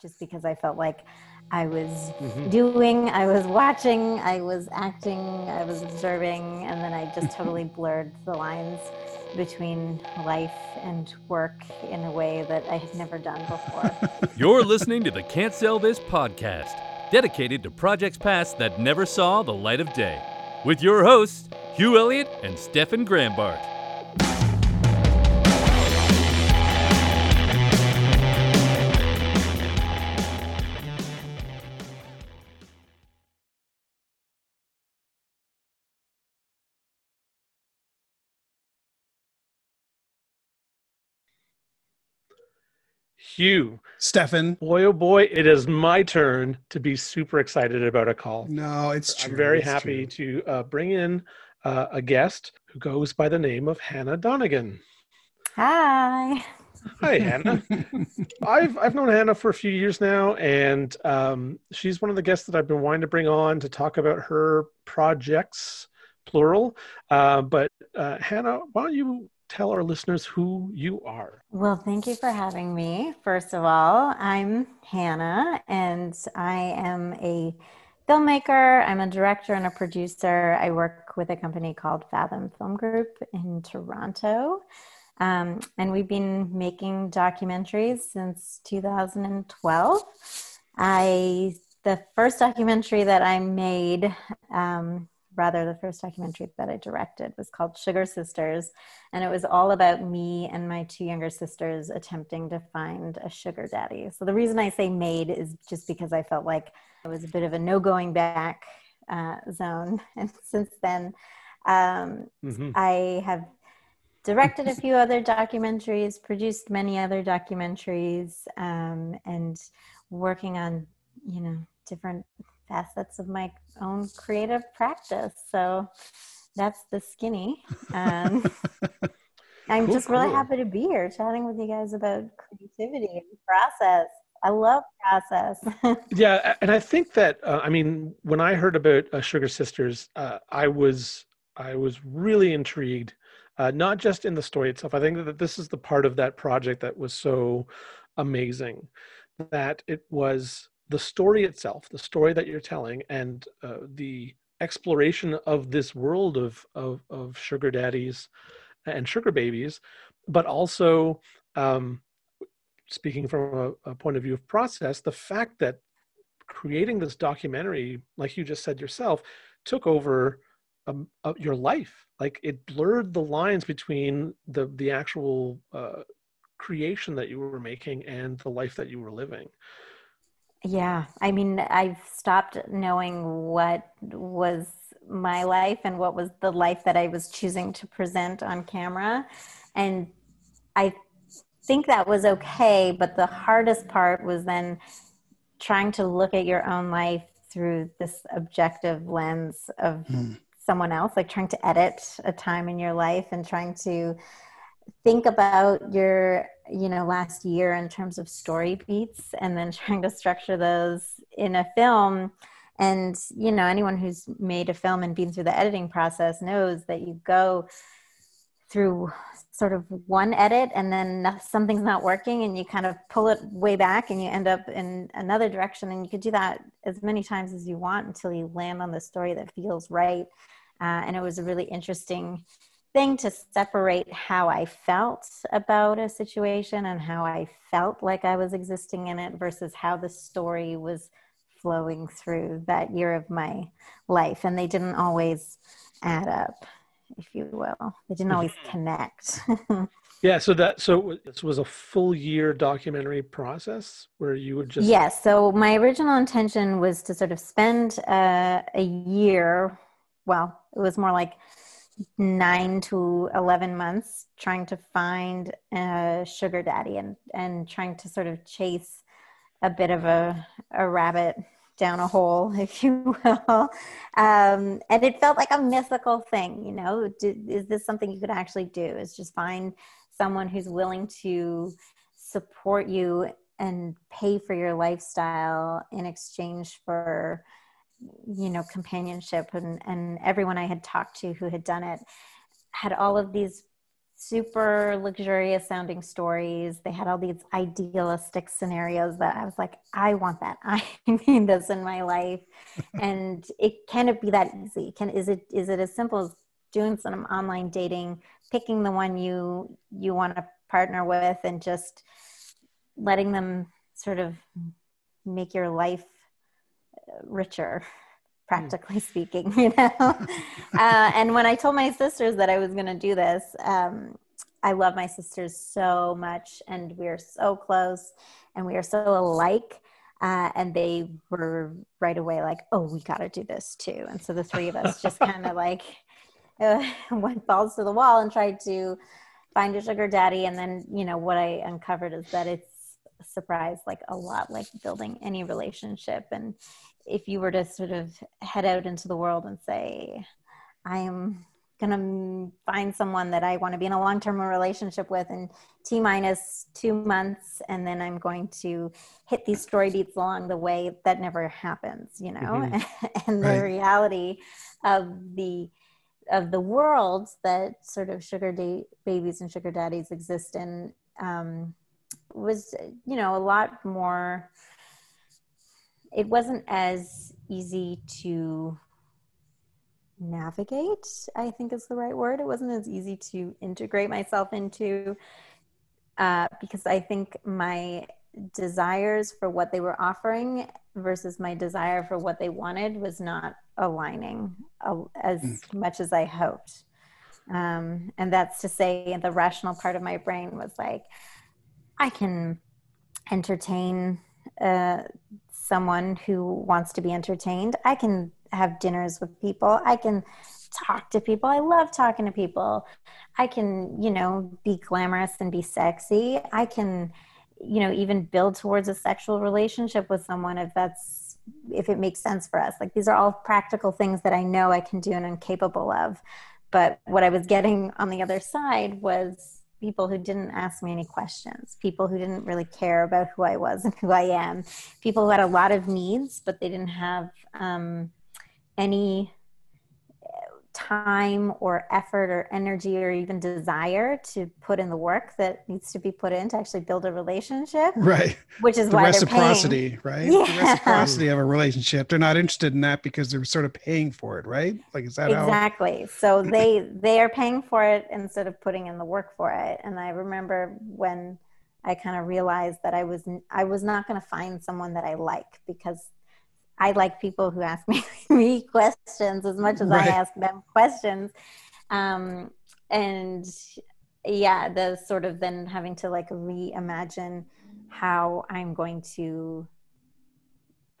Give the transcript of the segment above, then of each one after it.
just because I felt like I was mm-hmm. doing, I was watching, I was acting, I was observing, and then I just totally blurred the lines between life and work in a way that I had never done before. You're listening to the Can't Sell This podcast, dedicated to projects past that never saw the light of day, with your hosts, Hugh Elliott and Stefan Grambart. Hugh. Stefan. Boy, oh boy, it is my turn to be super excited about a call. No, it's true. I'm very it's happy true. to uh, bring in uh, a guest who goes by the name of Hannah Donegan. Hi. Hi, Hannah. I've I've known Hannah for a few years now, and um, she's one of the guests that I've been wanting to bring on to talk about her projects, plural. Uh, but uh, Hannah, why don't you tell our listeners who you are. Well, thank you for having me. First of all, I'm Hannah, and I am a filmmaker. I'm a director and a producer. I work with a company called Fathom Film Group in Toronto. Um, and we've been making documentaries since 2012. I the first documentary that I made um, rather the first documentary that I directed was called Sugar Sisters. And it was all about me and my two younger sisters attempting to find a sugar daddy. So the reason I say made is just because I felt like it was a bit of a no going back uh, zone. And since then, um, mm-hmm. I have directed a few other documentaries, produced many other documentaries, um, and working on, you know, different facets of my own creative practice. So that's the skinny. Um, I'm cool, just really cool. happy to be here chatting with you guys about creativity and process. I love process. yeah, and I think that uh, I mean when I heard about uh, Sugar Sisters, uh, I was I was really intrigued. Uh, not just in the story itself. I think that this is the part of that project that was so amazing. That it was the story itself, the story that you're telling, and uh, the exploration of this world of, of, of sugar daddies and sugar babies, but also um, speaking from a, a, point of view of process, the fact that creating this documentary, like you just said yourself, took over um, uh, your life. Like it blurred the lines between the the actual uh, creation that you were making and the life that you were living. Yeah. I mean, I've stopped knowing what was my life and what was the life that I was choosing to present on camera. And I think that was okay. But the hardest part was then trying to look at your own life through this objective lens of mm. someone else, like trying to edit a time in your life and trying to think about your you know last year in terms of story beats and then trying to structure those in a film. And you know anyone who's made a film and been through the editing process knows that you go through sort of one edit and then something's not working and you kind of pull it way back and you end up in another direction. And you could do that as many times as you want until you land on the story that feels right. Uh, and it was a really interesting thing to separate how I felt about a situation and how I felt like I was existing in it versus how the story was flowing through that year of my life. And they didn't always add up, if you will. They didn't always mm-hmm. connect. yeah. So that, so this was a full year documentary process where you would just. Yes. So my original intention was to sort of spend uh, a year. Well, it was more like nine to 11 months trying to find a sugar daddy and, and trying to sort of chase a bit of a, a rabbit down a hole, if you will. Um, and it felt like a mythical thing, you know, is this something you could actually do? Is just find someone who's willing to support you and pay for your lifestyle in exchange for you know companionship and and everyone i had talked to who had done it had all of these super luxurious sounding stories. They had all these idealistic scenarios that I was like, I want that. I need this in my life. and it can it be that easy? Can is it is it as simple as doing some online dating, picking the one you you want to partner with and just letting them sort of make your life richer practically speaking, you know. uh, and when I told my sisters that I was going to do this, um, I love my sisters so much, and we're so close, and we are so alike. Uh, and they were right away like, "Oh, we got to do this too." And so the three of us just kind of like uh, went balls to the wall and tried to find a sugar daddy. And then, you know, what I uncovered is that it's surprise like a lot like building any relationship and if you were to sort of head out into the world and say, I am going to find someone that I want to be in a long term relationship with in T minus two months, and then I'm going to hit these story beats along the way, that never happens, you know? Mm-hmm. and the right. reality of the of the world that sort of sugar da- babies and sugar daddies exist in um, was you know a lot more it wasn't as easy to navigate i think is the right word it wasn't as easy to integrate myself into uh, because i think my desires for what they were offering versus my desire for what they wanted was not aligning uh, as mm. much as i hoped um, and that's to say the rational part of my brain was like i can entertain uh, someone who wants to be entertained. I can have dinners with people. I can talk to people. I love talking to people. I can, you know, be glamorous and be sexy. I can, you know, even build towards a sexual relationship with someone if that's if it makes sense for us. Like these are all practical things that I know I can do and I'm capable of. But what I was getting on the other side was people who didn't ask me any questions, people who didn't really care about who I was and who I am, people who had a lot of needs, but they didn't have um, any time or effort or energy or even desire to put in the work that needs to be put in to actually build a relationship. Right. Which is the why reciprocity, right? Yeah. The reciprocity of a relationship. They're not interested in that because they're sort of paying for it, right? Like is that exactly? How... So they they are paying for it instead of putting in the work for it. And I remember when I kind of realized that I was I was not going to find someone that I like because I like people who ask me, me questions as much as right. I ask them questions. Um, and yeah, the sort of then having to like reimagine how I'm going to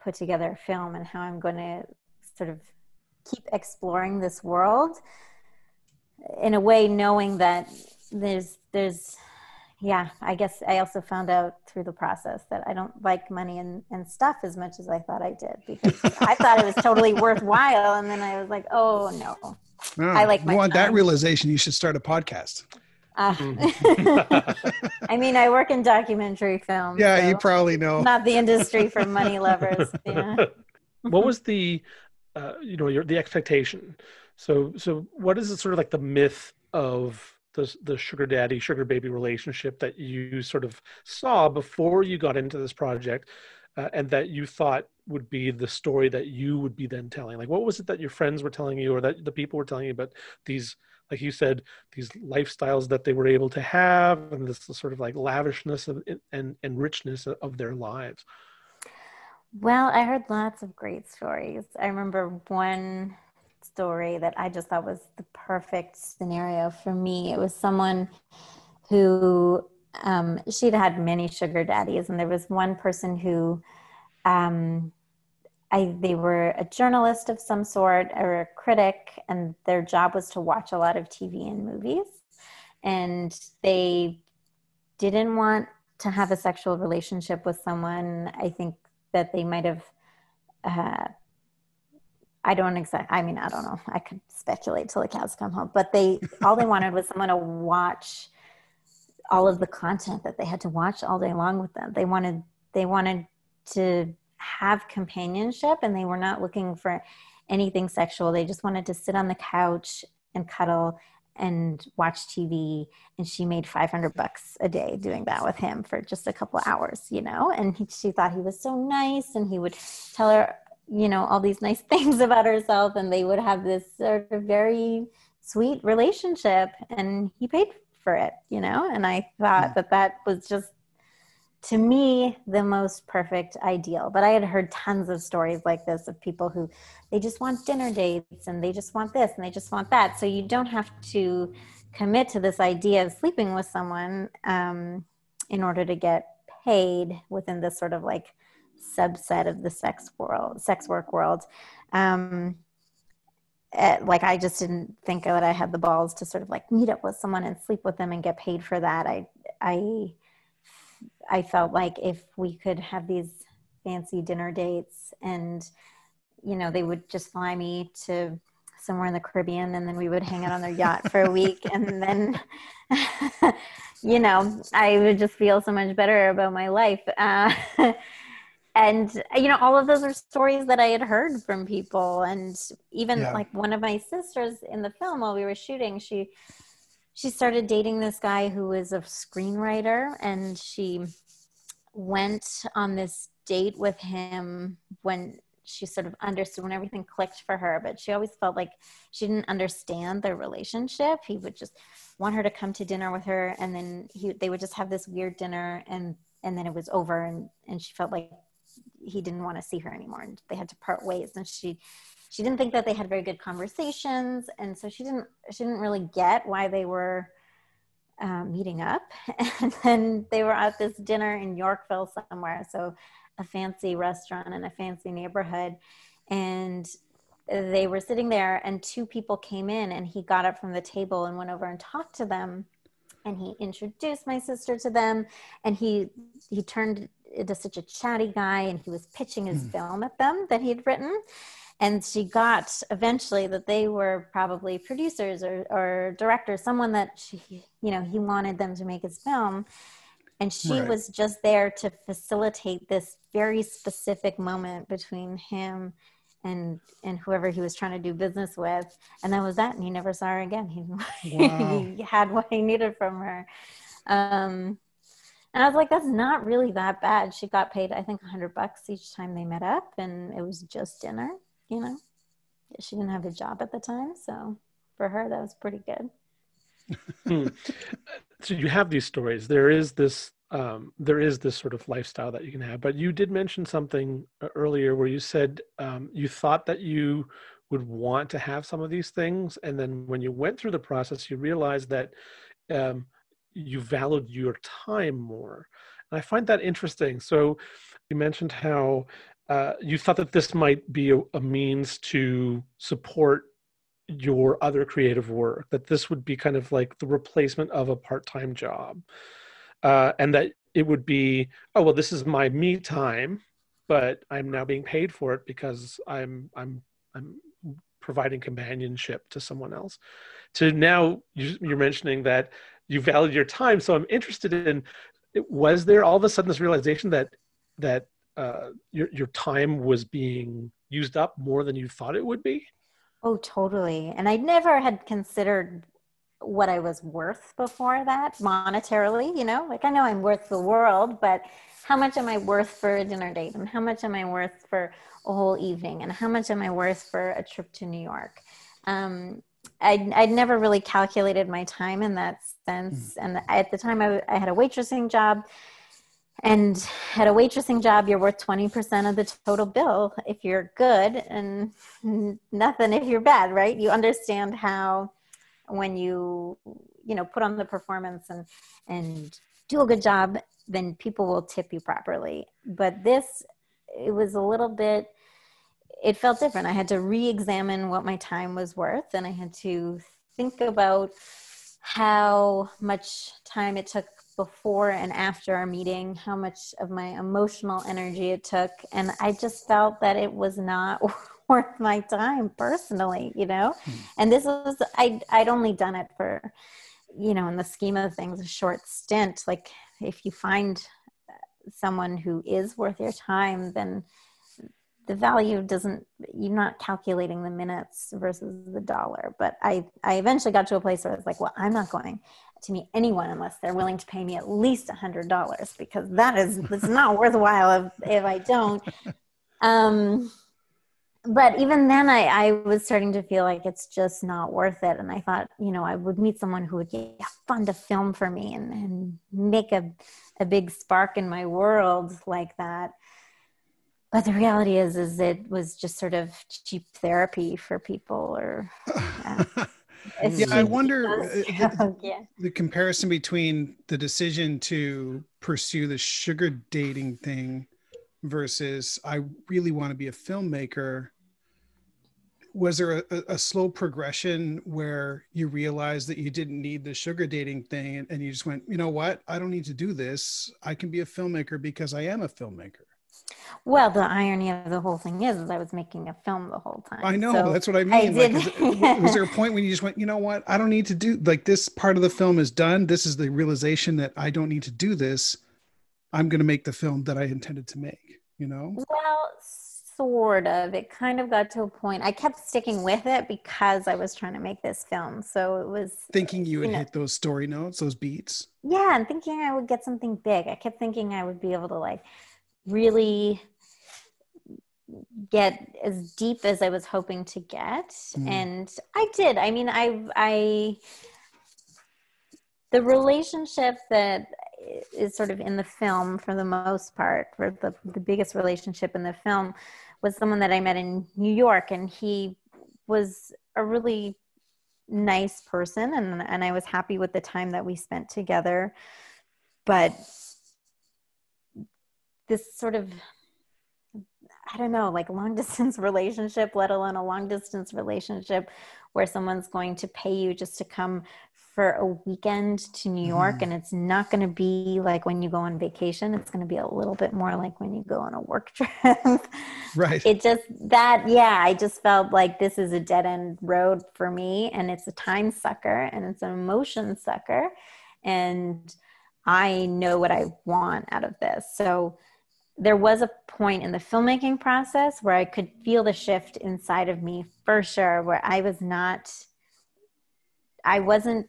put together a film and how I'm going to sort of keep exploring this world in a way knowing that there's there's yeah, I guess I also found out through the process that I don't like money and, and stuff as much as I thought I did because I thought it was totally worthwhile. And then I was like, oh no, no I like my you want time. that realization. You should start a podcast. Uh, I mean, I work in documentary film. Yeah, so you probably know. Not the industry for money lovers. Yeah. what was the, uh, you know, your the expectation? So, so what is it sort of like the myth of the the sugar daddy sugar baby relationship that you sort of saw before you got into this project uh, and that you thought would be the story that you would be then telling? Like what was it that your friends were telling you or that the people were telling you about these like you said these lifestyles that they were able to have and this sort of like lavishness of, and and richness of their lives? Well i heard lots of great stories. I remember one story that I just thought was the perfect scenario for me. It was someone who um, she'd had many sugar daddies, and there was one person who um, I, they were a journalist of some sort or a critic, and their job was to watch a lot of TV and movies. And they didn't want to have a sexual relationship with someone. I think that they might have uh, I don't exactly, I mean, I don't know. I could speculate till the cows come home, but they, all they wanted was someone to watch all of the content that they had to watch all day long with them. They wanted, they wanted to have companionship and they were not looking for anything sexual. They just wanted to sit on the couch and cuddle and watch TV. And she made 500 bucks a day doing that with him for just a couple hours, you know? And he, she thought he was so nice and he would tell her, you know, all these nice things about herself. And they would have this sort of very sweet relationship. And he paid for it, you know? And I thought that that was just to me the most perfect ideal but i had heard tons of stories like this of people who they just want dinner dates and they just want this and they just want that so you don't have to commit to this idea of sleeping with someone um, in order to get paid within this sort of like subset of the sex world sex work world um, eh, like i just didn't think that i had the balls to sort of like meet up with someone and sleep with them and get paid for that i i I felt like if we could have these fancy dinner dates and, you know, they would just fly me to somewhere in the Caribbean and then we would hang out on their yacht for a week and then, you know, I would just feel so much better about my life. Uh, and you know all of those are stories that i had heard from people. And even yeah. like one of my sisters in the film while we were shooting she she started dating this guy who was a screenwriter. And she went on this date with him when she sort of understood when everything clicked for her. But she always felt like she didn't understand their relationship. He would just want her to come to dinner with her. And then he they would just have this weird dinner. And and then it was over. And and she felt like he didn't want to see her anymore and they had to part ways and she she didn't think that they had very good conversations and so she didn't she didn't really get why they were um, meeting up. And then they were at this dinner in yorkville somewhere so a fancy restaurant in a fancy neighborhood and they were sitting there and two people came in and he got up from the table and went over and talked to them and he introduced my sister to them and he he turned into such a chatty guy and he was pitching his mm. film at them that he'd written and she got eventually that they were probably producers or, or directors someone that she you know he wanted them to make his film and she right. was just there to facilitate this very specific moment between him and and whoever he was trying to do business with and that was that and he never saw her again he, wow. he had what he needed from her um and I was like, that's not really that bad. She got paid, I think, a hundred bucks each time they met up, and it was just dinner you know, she didn't have a job at the time. So for her, that was pretty good. So you have these stories. There is this um, there is this sort of lifestyle that you can have. But you did mention something uh, earlier where you said um, you thought that you would want to have some of these things, and then when you went through the process, you realized that um, you valued your time more. And I find that interesting. So you mentioned how uh, you thought that this might be a, a, means to support your other creative work that this would be kind of like the replacement of a part-time job uh, and that it would be oh well this is my me time but i'm now being paid for it because i'm i'm i'm providing companionship to someone else to now you're mentioning that you valued your time so i'm interested in was there all of a sudden this realization that that uh, your your time was being used up more than you thought it would be? Oh, totally. And I never had considered what I was worth before that monetarily, you know, like I know I'm worth the world, but how much am I worth for a dinner date? And how much am I worth for a whole evening? And how much am I worth for a trip to New York? Um, I'd, I'd never really calculated my time in that sense. Mm. And at the time, I, I had a waitressing job and at a waitressing job you're worth 20% of the total bill if you're good and nothing if you're bad right you understand how when you you know put on the performance and and do a good job then people will tip you properly but this it was a little bit it felt different i had to re-examine what my time was worth and i had to think about how much time it took before and after our meeting, how much of my emotional energy it took. And I just felt that it was not worth my time personally, you know? Hmm. And this was, I, I'd only done it for, you know, in the scheme of things, a short stint. Like if you find someone who is worth your time, then the value doesn't you're not calculating the minutes versus the dollar. But i i eventually got to a place where i was like well i'm not going to meet anyone unless they're willing to pay me at least a hundred dollars because that is it's not worthwhile if, if i don't. Um but even then I, I was starting to feel like it's just not worth it. And i thought you know i would meet someone who would yeah, fun to film for me and, and make a, a big spark in my world like that but the reality is is it was just sort of cheap therapy for people or yeah, yeah i wonder uh, the, yeah. the comparison between the decision to pursue the sugar dating thing versus i really want to be a filmmaker was there a, a, slow progression where you realized that you didn't need the sugar dating thing and, and you just went you know what? I don't need to do this. I can be a filmmaker because i am a filmmaker well, the irony of the whole thing is, is I was making a film the whole time. I know so that's what I mean. I like, it, was there a point when you just went, you know what? I don't need to do like this part of the film is done. This is the realization that I don't need to do this. I'm going to make the film that I intended to make. You know. Well, sort of. It kind of got to a point. I kept sticking with it because I was trying to make this film. So it was thinking you would you know, hit those story notes, those beats. Yeah, and thinking I would get something big. I kept thinking I would be able to like really get as deep as I was hoping to get. Mm. And I did. I mean, I, I, the relationship that is sort of in the film for the most part, for the, the biggest relationship in the film was someone that I met in New York. And he was a really nice person. And, and I was happy with the time that we spent together. But this sort of I don't know, like long distance relationship, let alone a long distance relationship where someone's going to pay you just to come for a weekend to New York. Mm. And it's not going to be like when you go on vacation, it's going to be a little bit more like when you go on a work trip. right. It just, that, yeah, I just felt like this is a dead end road for me. And it's a time sucker and it's an emotion sucker. And I know what I want out of this. So, there was a point in the filmmaking process where I could feel the shift inside of me for sure, where I was not, I wasn't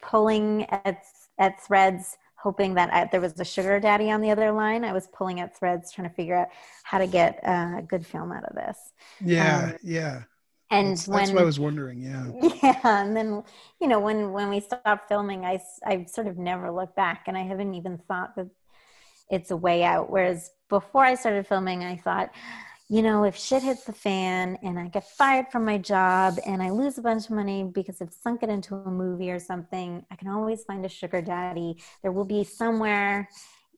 pulling at, at threads hoping that I, there was a sugar daddy on the other line. I was pulling at threads trying to figure out how to get a good film out of this. Yeah, um, yeah. And that's, when, that's what I was wondering. Yeah. Yeah. And then, you know, when, when we stopped filming, I, I sort of never looked back and I haven't even thought that it's a way out. Whereas before I started filming, I thought, you know, if shit hits the fan and I get fired from my job and I lose a bunch of money because I've sunk it into a movie or something, I can always find a sugar daddy. There will be somewhere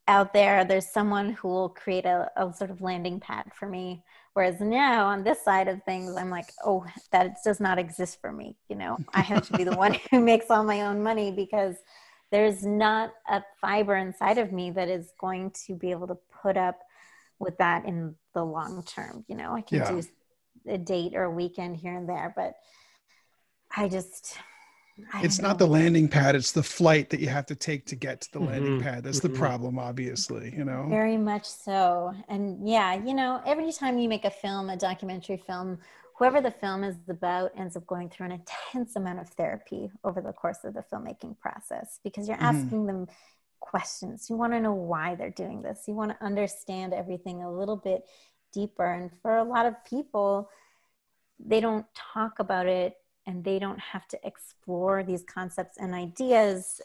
out there, there's someone who will create a, a sort of landing pad for me. Whereas now on this side of things, I'm like, oh, that does not exist for me. You know, I have to be the one who makes all my own money because there's not a fiber inside of me that is going to be able to put up with that in the long term. You know, I can yeah. do a date or a weekend here and there, but I just. I it's not the landing pad, it's the flight that you have to take to get to the mm-hmm. landing pad. That's mm-hmm. the problem, obviously, you know? Very much so. And yeah, you know, every time you make a film, a documentary film, whoever the film is about ends up going through an intense amount of therapy over the course of the filmmaking process because you're mm-hmm. asking them questions. You want to know why they're doing this. You want to understand everything a little bit deeper. And for a lot of people, they don't talk about it and they don't have to explore these concepts and ideas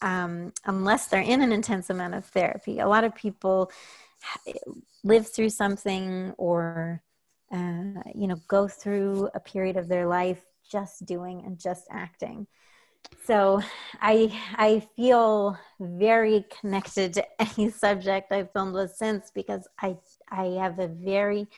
um, unless they're in an intense amount of therapy. A lot of people live through something or uh, you know, go through a period of their life just doing and just acting. So I I feel very connected to any subject I've filmed with since because I I have a very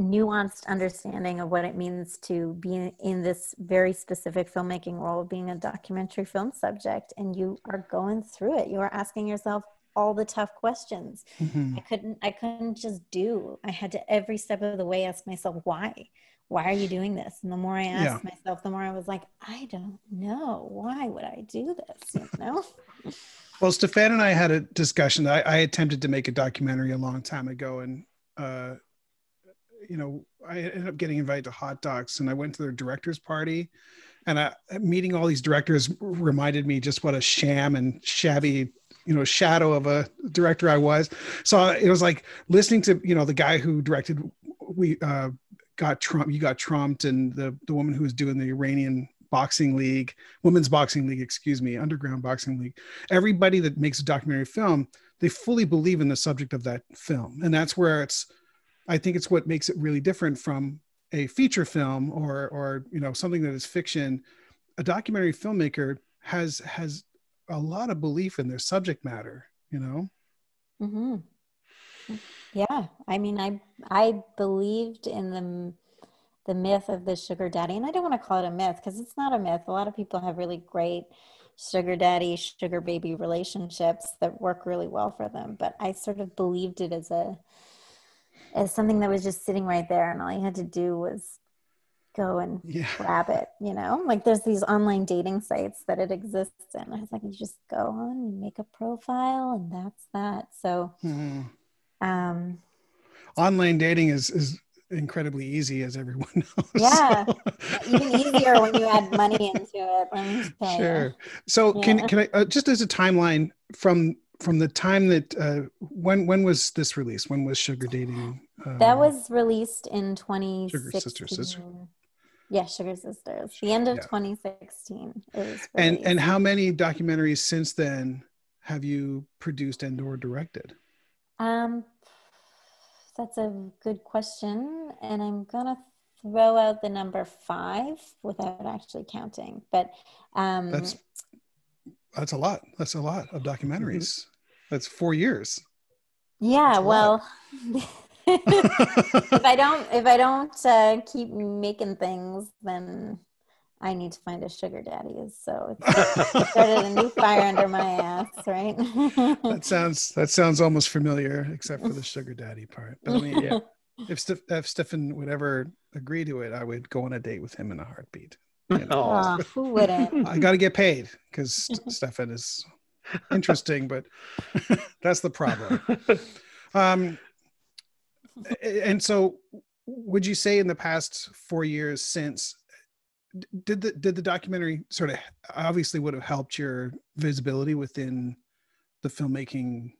nuanced understanding of what it means to be in this very specific filmmaking role being a documentary film subject and you are going through it you are asking yourself all the tough questions. Mm-hmm. I couldn't I couldn't just do. I had to every step of the way ask myself why. Why are you doing this? And the more I asked yeah. myself, the more I was like, I don't know. Why would I do this? You know? well, Stefan and I had a discussion. I, I attempted to make a documentary a long time ago and uh, you know, I ended up getting invited to Hot Docs, and I went to their director's party, and I, meeting all these directors reminded me just what a sham and shabby you know shadow of a director I was. So it was like listening to you know the guy who directed we uh, got Trump, you got trumped, and the the woman who was doing the Iranian boxing league, women's boxing league, excuse me, underground boxing league. Everybody that makes a documentary film, they fully believe in the subject of that film, and that's where it's. I think it's what makes it really different from a feature film or or you know something that is fiction. A documentary filmmaker has has a lot of belief in their subject matter you know mm-hmm. yeah i mean i i believed in the the myth of the sugar daddy and i don't want to call it a myth because it's not a myth a lot of people have really great sugar daddy sugar baby relationships that work really well for them but i sort of believed it as a as something that was just sitting right there and all you had to do was go and yeah. grab it you know? Like there's these online dating sites that it exists in. I was like you just go on you make a profile and that's that. So mm-hmm. um online dating is is incredibly easy as everyone knows. Yeah. Even easier when you add money into it sure you. so yeah. can can i uh, just as a timeline from from the time that uh, when when was this released? When was sugar dating um, that was released in 2016 sugar sister sister yeah, Sugar Sisters. The end of yeah. 2016. and and how many documentaries since then have you produced and or directed? Um, that's a good question, and I'm gonna throw out the number five without actually counting. But um, that's that's a lot. That's a lot of documentaries. Mm-hmm. That's four years. Yeah, well. if I don't if I don't uh, keep making things, then I need to find a sugar daddy. So it's started a new fire under my ass, right? that sounds that sounds almost familiar, except for the sugar daddy part. But I mean, yeah. if Steph, if Stefan would ever agree to it, I would go on a date with him in a heartbeat. You know? oh, who wouldn't? I got to get paid because Stefan is interesting, but that's the problem. Um, and so would you say in the past four years since did the did the documentary sort of obviously would have helped your visibility within the filmmaking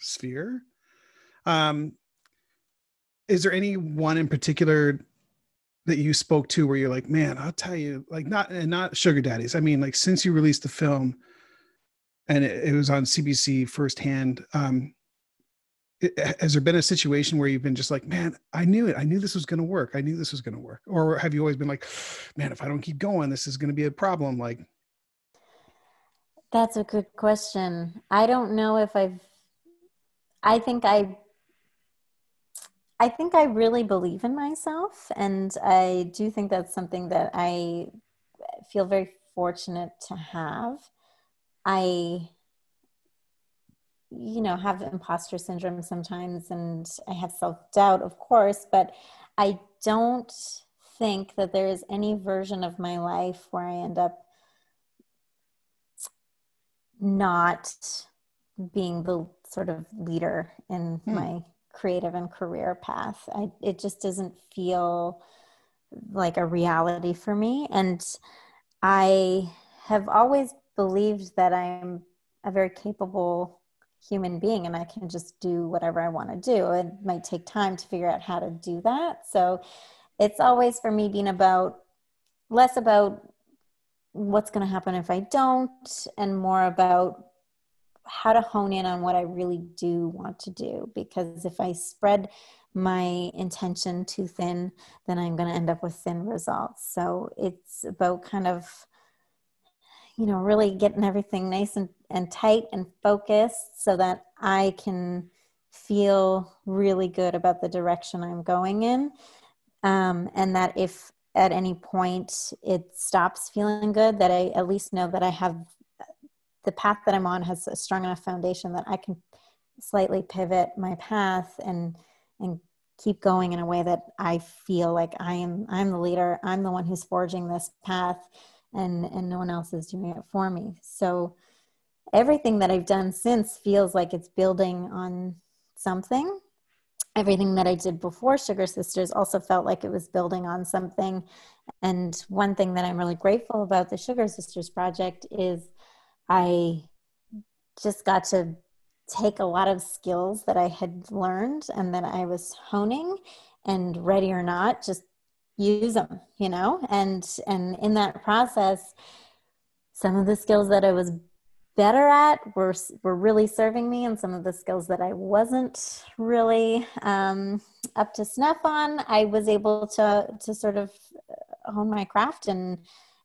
sphere? Um is there any one in particular that you spoke to where you're like man i'll tell you like not and not sugar daddies i mean like since you released the film and it, it was on cbc firsthand um has there been a situation where you've been just like man i knew it. I knew this was going to work. I knew this was going to work. Or have you always been like man if i don't keep going this is going to be a problem like? That's a good question. I don't know if i've i think i i think i really believe in myself and i do think that's something that i feel very fortunate to have. I you know have imposter syndrome sometimes and i have self-doubt of course but i don't think that there is any version of my life where i end up not being the sort of leader in hmm. my creative and career path I, it just doesn't feel like a reality for me and i have always believed that i'm a very capable human being and I can just do whatever I want to do. It might take time to figure out how to do that. So it's always for me being about less about what's going to happen if I don't and more about how to hone in on what I really do want to do. Because if I spread my intention too thin, then I'm going to end up with thin results. So it's about kind of you know, really getting everything nice and, and tight and focused so that I can feel really good about the direction I'm going in. Um, and that if at any point it stops feeling good, that I at least know that I have the path that I'm on has a strong enough foundation that I can slightly pivot my path and and keep going in a way that I feel like I am I'm the leader. I'm the one who's forging this path and and no one else is doing it for me so everything that i've done since feels like it's building on something everything that I did before Sugar Sisters also felt like it was building on something. And one thing that I'm really grateful about the Sugar Sisters project is I just got to take a lot of skills that I had learned and that I was honing and ready or not, just use them, you know? And and in that process, some of the skills that I was better at were were really serving me, and some of the skills that I wasn't really um, up to snuff on, I was able to to sort of hone my craft and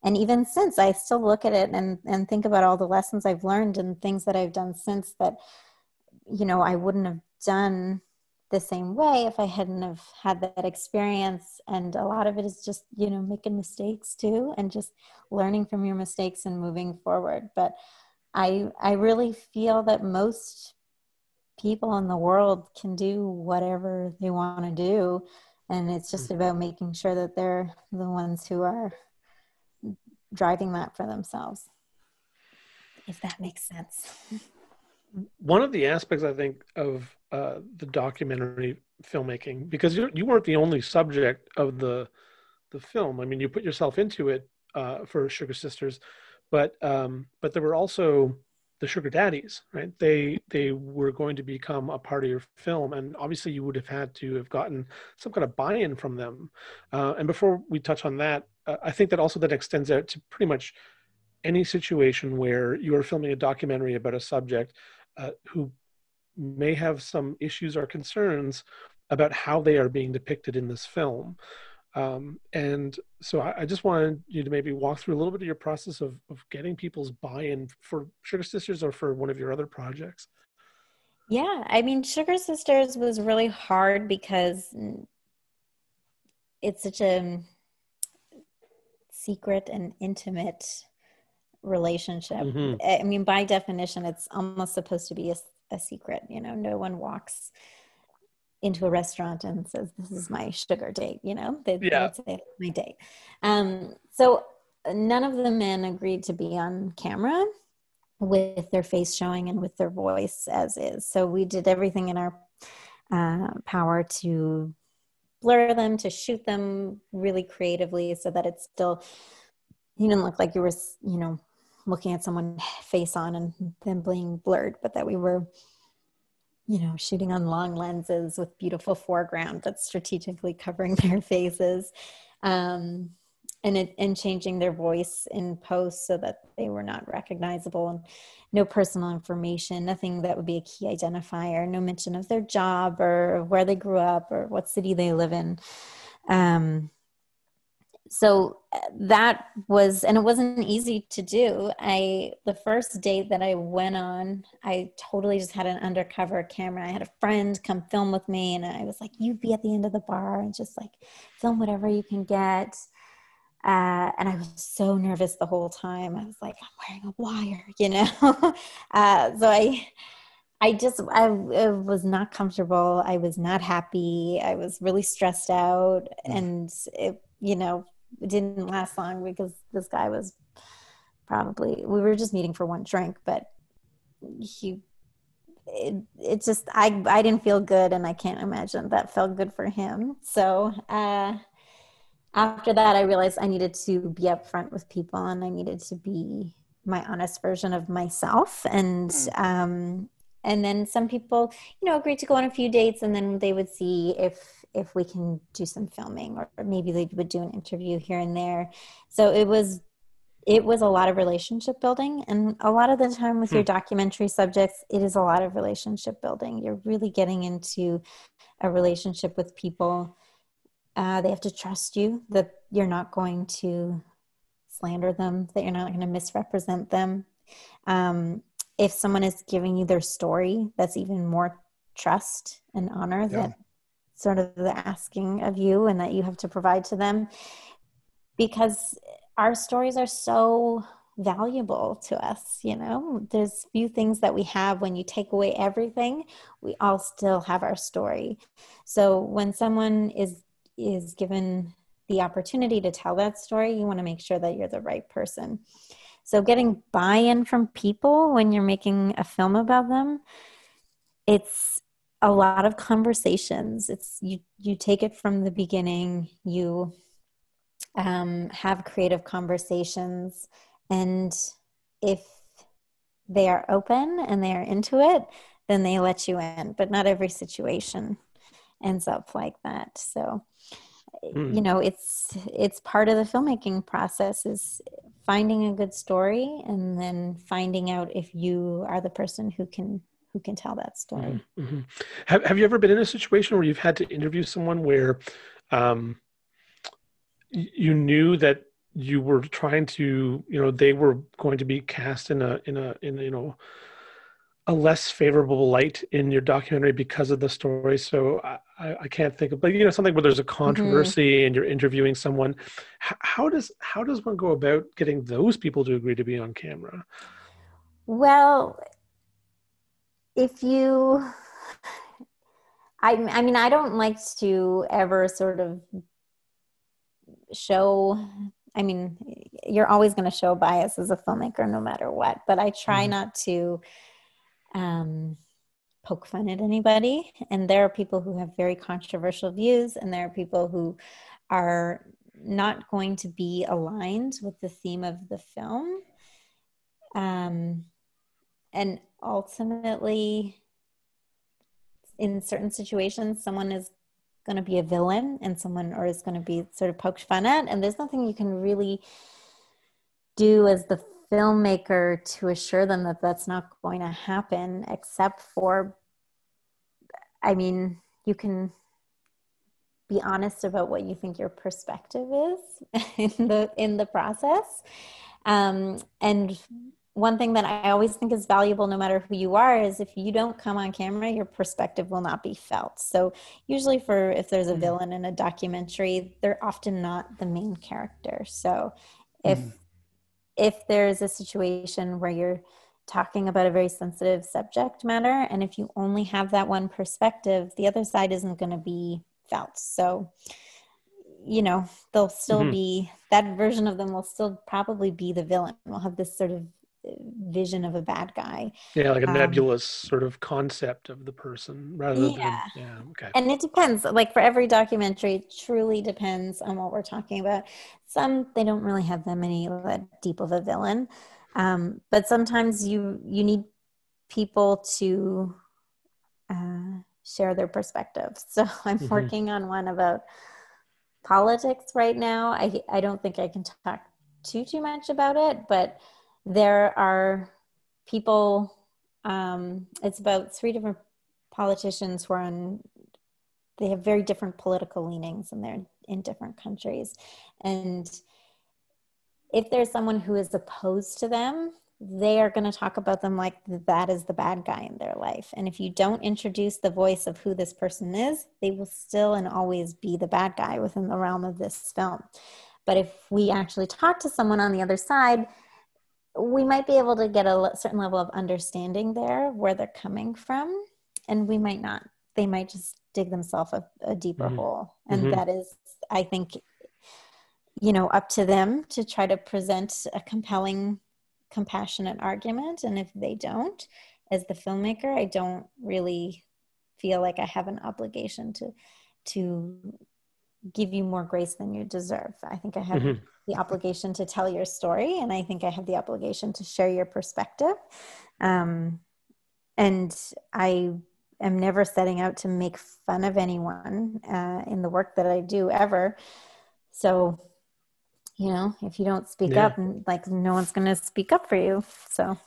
and even since I still look at it and and think about all the lessons I've learned and things that I've done since that you know I wouldn't have done the same way if I hadn't have had that experience. And a lot of it is just, you know, making mistakes too and just learning from your mistakes and moving forward. But I I really feel that most people in the world can do whatever they want to do and it's just mm-hmm. about making sure that they're the ones who are driving that for themselves if that makes sense one of the aspects i think of uh, the documentary filmmaking because you, you weren't the only subject of the the film i mean you put yourself into it uh, for sugar sisters but um, but there were also the sugar daddies, right? They they were going to become a part of your film, and obviously you would have had to have gotten some kind of buy-in from them. Uh, and before we touch on that, uh, I think that also that extends out to pretty much any situation where you are filming a documentary about a subject uh, who may have some issues or concerns about how they are being depicted in this film. Um, and so I, I, just wanted you to maybe walk through a little bit of your process of, of getting people's buy-in for Sugar Sisters or for one of your other projects. Yeah, I mean, Sugar Sisters was really hard because it's such a secret and intimate relationship. Mm-hmm. I mean, by definition, it's almost supposed to be a, a secret. You know, no one walks into a restaurant and says, "This is my sugar date," you know, they, yeah. would say my date. Um, so none of the men agreed to be on camera with their face showing and with their voice as is. So we did everything in our uh, power to blur them, to shoot them really creatively, so that it's still you didn't look like you were, you know, looking at someone face on and them being blurred, but that we were you know, shooting on long lenses with beautiful foreground that's strategically covering their faces. Um, and it, and changing their voice in post so that they were not recognizable and no personal information nothing that would be a key identifier no mention of their job or where they grew up or what city they live in um, so uh, that was and it wasn't easy to do i the first date that i went on i totally just had an undercover camera i had a friend come film with me and i was like you be at the end of the bar and just like film whatever you can get uh, and I was so nervous the whole time. I was like, I'm wearing a wire, you know. uh, so I, I just I, I, was not comfortable. I was not happy. I was really stressed out, mm. and it, you know, didn't last long because this guy was probably we were just meeting for one drink, but he it, it just I I didn't feel good and I can't imagine that felt good for him. So uh after that I realized I needed to be upfront with people and I needed to be my honest version of myself and mm. um and then some people you know agreed to go on a few dates and then they would see if if we can do some filming or maybe they would do an interview here and there. So it was it was a lot of relationship building. And a lot of the time with hmm. your documentary subjects it is a lot of relationship building. You're really getting into a relationship with people. Uh, they have to trust you that you're not going to slander them that you're not going to misrepresent them. Um, if someone is giving you their story that's even more trust and honor yeah. that sort of the asking of you and that you have to provide to them. Because our stories are so valuable to us you know? There's few things that we have. When you take away everything we all still have our story. So when someone is is given the opportunity to tell that story you want to make sure that you're the right person. So getting buy-in from people when you're making a film about them it's a lot of conversations. It's you you take it from the beginning. You um, have creative conversations, and if they are open and they are into it, then they let you in. But not every situation ends up like that. So mm. you know it's it's part of the filmmaking process is finding a good story and then finding out if you are the person who can who can tell that story mm-hmm. mm-hmm. have, have you ever been in a situation where you've had to interview someone where um, you knew that you were trying to you know they were going to be cast in a in a in you know a less favorable light in your documentary because of the story. So I, I can't think of, but you know, something where there's a mm-hmm. controversy mm-hmm. and you're interviewing someone. How, how does how does one go about getting those people to agree to be on camera? Well, if you, I, I mean, I don't like to ever sort of show I mean, you're always going to show bias as a filmmaker no matter what, but I try mm-hmm. not to um, poke fun at anybody. And there are people who have very controversial views, and there are people who are not going to be aligned with the theme of the film. Um, and ultimately, in certain situations, someone is going to be a villain and someone or is going to be sort of poked fun at. And there's nothing you can really do as the filmmaker to assure them that that's not going to happen except for i mean you can be honest about what you think your perspective is in the in the process. Um, and one thing that i always think is valuable no matter who you are is if you don't come on camera your perspective will not be felt. So usually for if there's a mm. villain in a documentary they're often not the main character. So if mm. if there's a situation where you're talking about a very sensitive subject matter and if you only have that one perspective the other side isn't going to be felt. So you know they'll still mm-hmm. be that version of them will still probably be the villain. We'll have this sort of vision of a bad guy. Yeah like a um, nebulous sort of concept of the person rather yeah. than yeah. okay. And it depends like for every documentary it truly depends on what we're talking about. Some they don't really have that many that deep of a villain. Um, but sometimes you you need people to uh, share their perspectives so i'm mm-hmm. working on one about politics right now. I i don't think i can talk too too much about it but there are people um, it's about three different politicians who are on they have very different political leanings and they're in different countries. And if there's someone who is opposed to them, they are going to talk about them like that is the bad guy in their life. And if you don't introduce the voice of who this person is, they will still and always be the bad guy within the realm of this film. But if we actually talk to someone on the other side, we might be able to get a certain level of understanding there where they're coming from. And we might not. They might just dig themselves a, a deeper mm-hmm. hole. And mm-hmm. that is I think, you know, up to them to try to present a compelling, compassionate argument. And if they don't, as the filmmaker, I don't really feel like I have an obligation to to give you more grace than you deserve. I think I have mm-hmm. the obligation to tell your story, and I think I have the obligation to share your perspective. Um, and I am never setting out to make fun of anyone uh, in the work that I do ever. So, you know, if you don't speak yeah. up, like no one's going to speak up for you. So,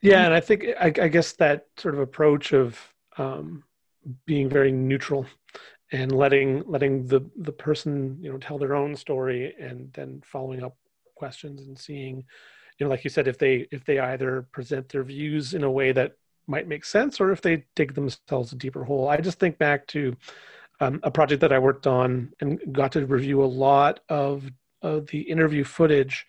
yeah, and I think I, I guess that sort of approach of um, being very neutral and letting letting the the person you know tell their own story and then following up questions and seeing you know like you said if they if they either present their views in a way that might make sense or if they dig themselves a deeper hole. I just think back to um, a project that I worked on and got to review a lot of, of the interview footage.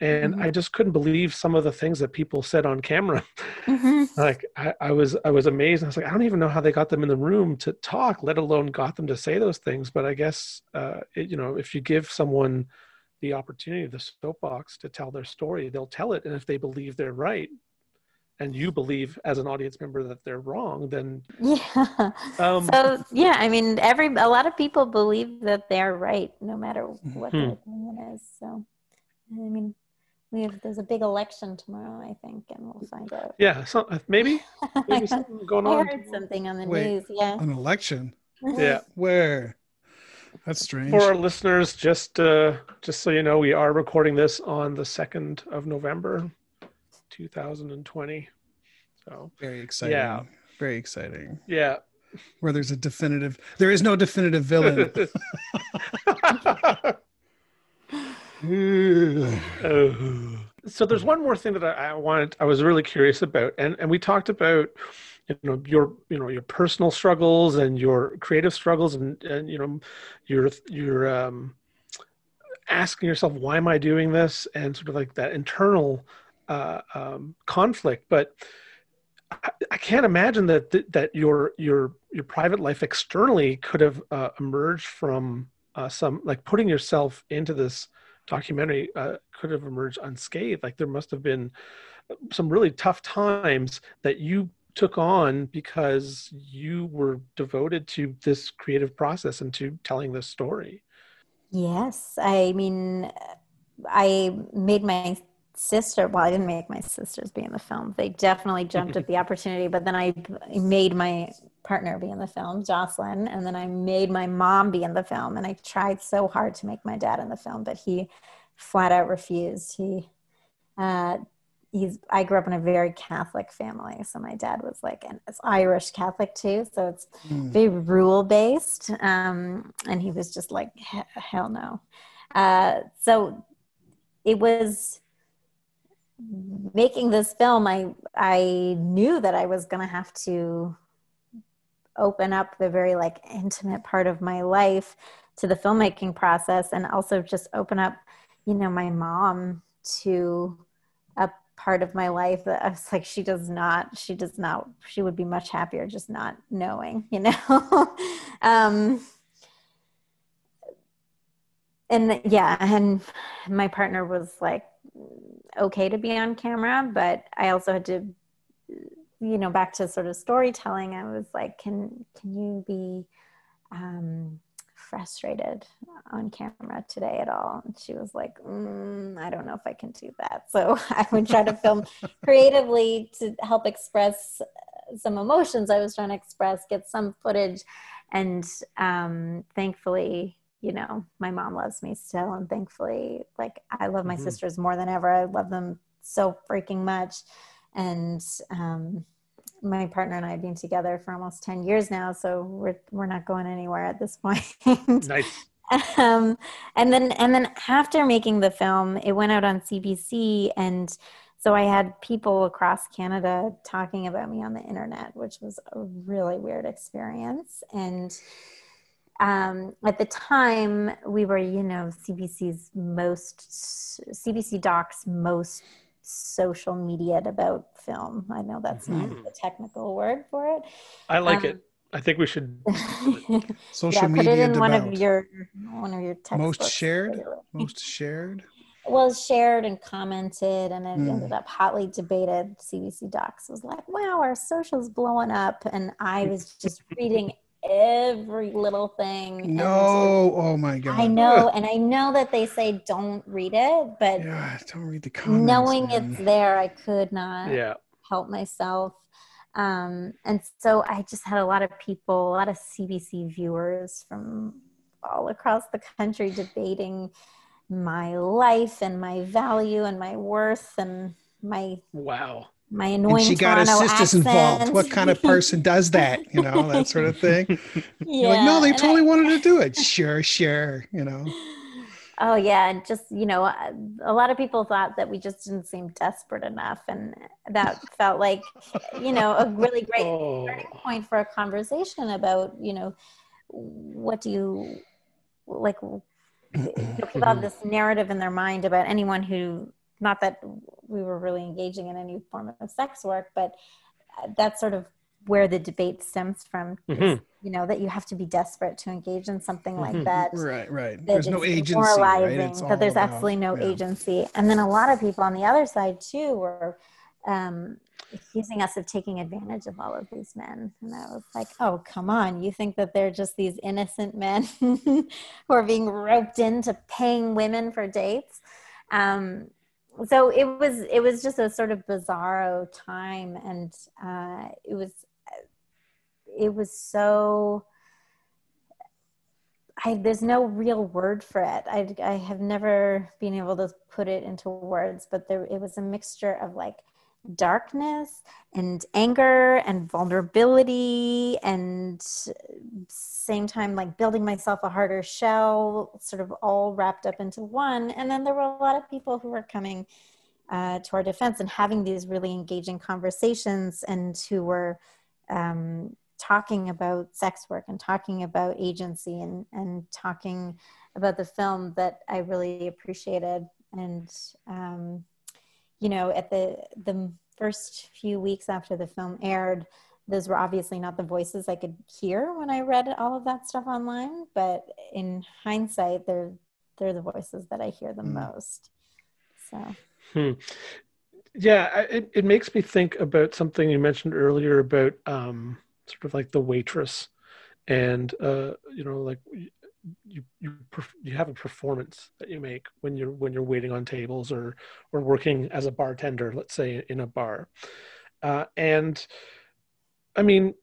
And mm-hmm. I just couldn't believe some of the things that people said on camera. Mm-hmm. like I, I, was, I was amazed. I was like, I don't even know how they got them in the room to talk, let alone got them to say those things. But I guess, uh, it, you know, if you give someone the opportunity, the soapbox to tell their story, they'll tell it. And if they believe they're right, and you believe as an audience member that they're wrong, then yeah. Um, so yeah, I mean, every a lot of people believe that they're right, no matter what hmm. their opinion is. So, I mean, we have there's a big election tomorrow, I think, and we'll find out. Yeah, so uh, maybe, maybe something going on. I heard something on the Wait, news. Yeah, an election. yeah, where? That's strange. For our listeners, just uh, just so you know, we are recording this on the second of November, 2020. So very exciting. Yeah, very exciting. Yeah, where there's a definitive, there is no definitive villain. so there's one more thing that I, wanted, I was really curious about, and and we talked about you know your you know your personal struggles and your creative struggles and and you know your your um asking yourself why am i doing this? And sort of like that internal uh, um, conflict. But I, can't imagine that th- that your your your private life externally could have uh, emerged from uh, some like putting yourself into this documentary uh, could have emerged unscathed like there must have been some really tough times that you took on because you were devoted to this creative process and to telling this story. Yes. I mean, I made my sister, well, I didn't make my sisters be in the film. They definitely jumped at the opportunity, but then I made my partner be in the film, Jocelyn, and then I made my mom be in the film. And I tried so hard to make my dad in the film, but he flat out refused. He uh, he's I grew up in a very Catholic family, so my dad was like, an Irish Catholic too, so it's mm. very rule based, um, and he was just like, hell no. Uh, so it was making this film. I I knew that I was gonna have to open up the very like intimate part of my life to the filmmaking process, and also just open up, you know, my mom to a part of my life that I was like, she does not, she does not, she would be much happier just not knowing, you know? um, and yeah, and my partner was like, okay to be on camera, but I also had to, you know, back to sort of storytelling. I was like, can, can you be, um, frustrated on camera today at all. And she was like, mm, I don't know if I can do that. So I would try to film creatively to help express some emotions I was trying to express, get some footage. And um, thankfully, you know, my mom loves me still. And thankfully, like, I love my mm-hmm. sisters more than ever. I love them so freaking much. And, um, my partner and I have been together for almost 10 years now, so we're we're not going anywhere at this point. nice. Um, and then and then after making the film, it went out on CBC and so I had people across Canada talking about me on the internet, which was a really weird experience. And um, at the time, we were, you know, CBC's most, CBC Doc's most social media about film. I know that's mm-hmm. not the technical word for it. I like um, it. I think we should social yeah, media. Put it in one of your one of your most shared, most shared. Well, shared and commented, and it mm. ended up hotly debated. CBC Docs was like, "Wow, our socials blowing up," and I was just reading every little thing. No, oh my god. I know, and I know that they say don't read it, but yeah, don't read the comments. Knowing man. it's there, I could not yeah. help myself. Um, and so I just had a lot of people, a lot of CBC viewers from all across the country debating my life and my value and my worth and my wow my annoying and she got Toronto her sisters accent. involved what kind of person does that you know that sort of thing yeah like, no they totally I, wanted to do it sure sure you know oh yeah and just you know uh, a lot of people thought that we just didn't seem desperate enough and that felt like you know a really great oh. starting point for a conversation about you know what do you like people have this narrative in their mind about anyone who not that we were really engaging in any form of sex work, but that's sort of where the debate stems from. Mm-hmm. You know that you have to be desperate to engage in something like mm-hmm. that. Right, right. There's no agency. Right? That there's about, absolutely no yeah. agency, and then a lot of people on the other side too were. Um, accusing us of taking advantage of all of these men. And I was like, oh, come on. You think that they're just these innocent men who are being roped into paying women for dates? Um, so it was it was just a sort of bizarro time and uh, it was it was so I, there's no real word for it. I, I have never been able to put it into words, but there it was a mixture of like darkness and anger and vulnerability and same time like building myself a harder shell sort of all wrapped up into one and then there were a lot of people who were coming uh, to our defense and having these really engaging conversations and who were um, talking about sex work and talking about agency and, and talking about the film that I really appreciated. And, um, you know, at the, the first few weeks after the film aired, those were obviously not the voices I could hear when I read all of that stuff online, but in hindsight, they're, they're the voices that I hear the mm. most. So. Hmm. Yeah, it, it makes me think about something you mentioned earlier about um, sort of like the waitress and uh, you know like you you you have a performance that you make when you're when you're waiting on tables or or working as a bartender let's say in a bar. Uh, and i mean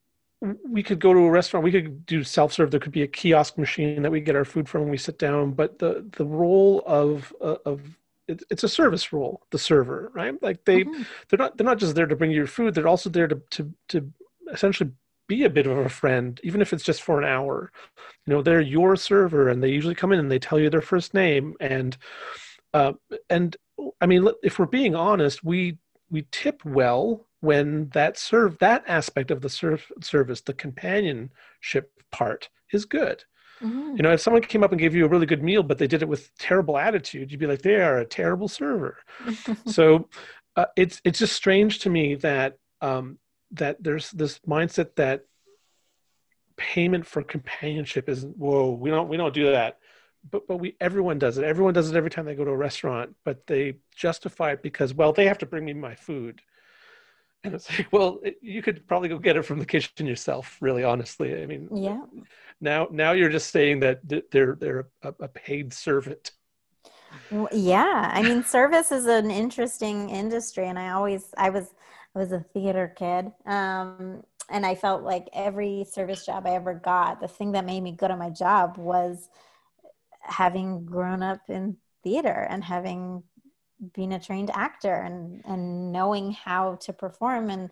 we could go to a restaurant we could do self-serve. There could be a kiosk machine that we get our food from when we sit down but the the role of uh, of it's a service role the server right? Like they mm-hmm. they're not they're not just there to bring you your food. They're also there to to to essentially be a bit of a friend, even if it's just for an hour. You know, they're your server, and they usually come in and they tell you their first name, and uh, and I mean, if we're being honest, we we tip well when that serve that aspect of the serv- service, the companionship part, is good. Mm-hmm. You know, if someone came up and gave you a really good meal, but they did it with terrible attitude, you'd be like, they are a terrible server. so uh, it's it's just strange to me that um, that there's this mindset that payment for companionship isn't whoa we don't we don't do that. But but we everyone does it. Everyone does it every time they go to a restaurant but they justify it because well they have to bring me my food. And it's like well it, you could probably go get it from the kitchen yourself really honestly. I mean yeah. now now you're just saying that they're they're a, a paid servant. Yeah. I mean service is an interesting industry and i always i was I was a theater kid. Um, and I felt like every service job I ever got, the thing that made me good at my job was having grown up in theater and having been a trained actor and, and knowing how to perform and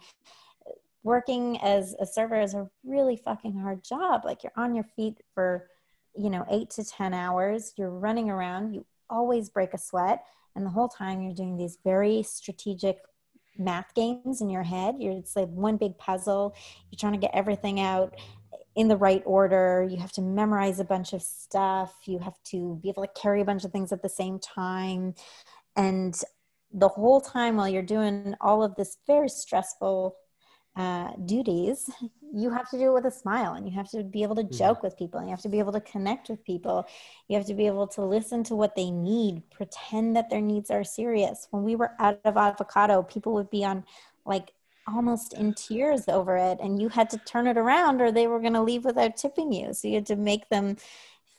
working as a server is a really fucking hard job. Like you're on your feet for, you know, eight to 10 hours, you're running around, you always break a sweat. And the whole time you're doing these very strategic math games in your head. You're it's like one big puzzle. You're trying to get everything out in the right order. You have to memorize a bunch of stuff. You have to be able to carry a bunch of things at the same time. And the whole time while you're doing all of this very stressful uh, duties, you have to do it with a smile and you have to be able to mm-hmm. joke with people and you have to be able to connect with people. You have to be able to listen to what they need, pretend that their needs are serious. When we were out of avocado, people would be on like almost in tears over it and you had to turn it around or they were going to leave without tipping you. So you had to make them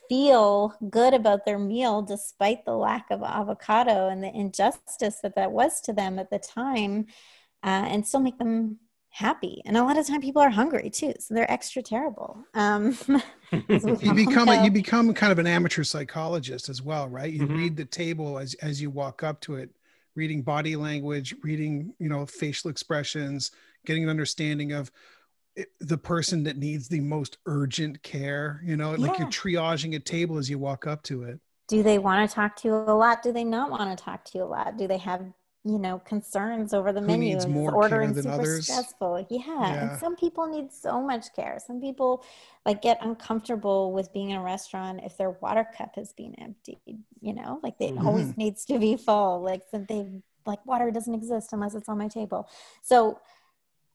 feel good about their meal despite the lack of avocado and the injustice that that was to them at the time uh, and still make them happy and a lot of time people are hungry too so they're extra terrible um, you become a, you become kind of an amateur psychologist as well right? You mm-hmm. read the table as as you walk up to it reading body language reading you know facial expressions getting an understanding of the person that needs the most urgent care you know like you're triaging a table as you walk up to it. Do they want to talk to you a lot? Do they not want to talk to you a lot? Do they have you know concerns over the Who menu needs more ordering care than super others? stressful yeah. yeah. and some people need so much care some people like get uncomfortable with being in a restaurant if their water cup has been emptied you know like it mm-hmm. always needs to be full like they like water doesn't exist unless it's on my table so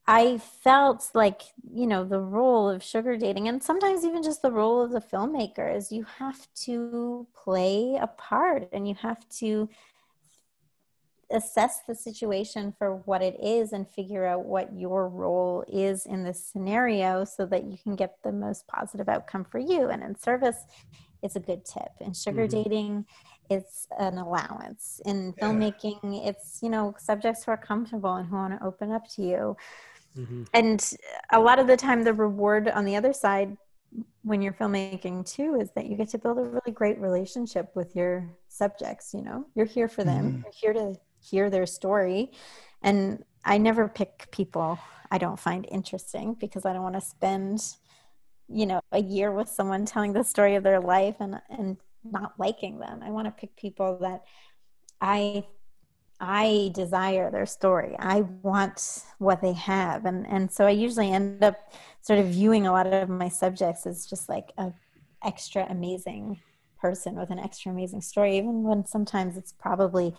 I felt like, you know, the role of sugar dating and sometimes even just the role of the filmmaker is you have to play a part and you have to assess the situation for what it is and figure out what your role is in this scenario so that you can get the most positive outcome for you and in service it's a good tip in sugar mm-hmm. dating it's an allowance in yeah. filmmaking it's you know subjects who are comfortable and who want to open up to you mm-hmm. and a lot of the time the reward on the other side when you're filmmaking too is that you get to build a really great relationship with your subjects you know you're here for them mm-hmm. you're here to hear their story. And i never pick people i don't find interesting because i don't want to spend you know a year with someone telling the story of their life and and not liking them. I want to pick people that i i desire their story. I want what they have. And and so i usually end up sort of viewing a lot of my subjects as just like a extra amazing person with an extra amazing story even when sometimes it's probably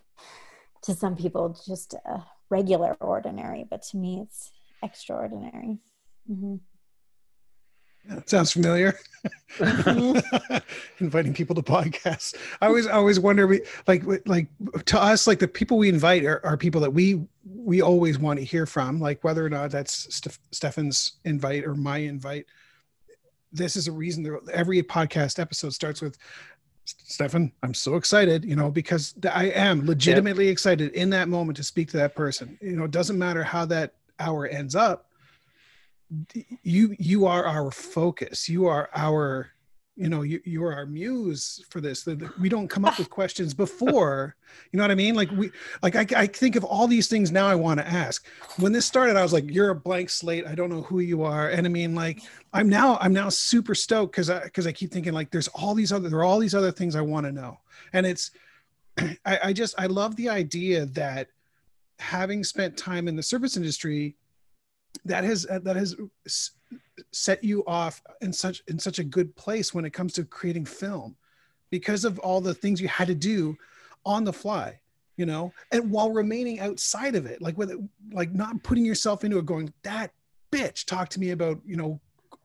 to some people just a regular ordinary but to me it's extraordinary mm-hmm. That sounds familiar. Inviting people to podcasts. I always, I always wonder, like, like to us, like the people we invite are, are people that we we always want to hear from. Like whether or not that's Steph- Stefan's invite or my invite. This is a reason that every podcast episode starts with Stefan, I'm so excited, you know, because I am legitimately yep. excited in that moment to speak to that person. You know, it doesn't matter how that hour ends up you you are our focus you are our you know you, you are our muse for this that we don't come up with questions before. You know what i mean? Like we like I, I think of all these things now i want to ask. When this started i was like you're a blank slate. I don't know who you are. And i mean like i'm now i'm now super stoked because i because i keep thinking like there's all these other there are all these other things i want to know. And it's I, I just i love the idea that having spent time in the service industry that has that has set you off in such in such a good place when it comes to creating film because of all the things you had to do on the fly you know and while remaining outside of it like with it, like not putting yourself into it going that bitch talk to me about you know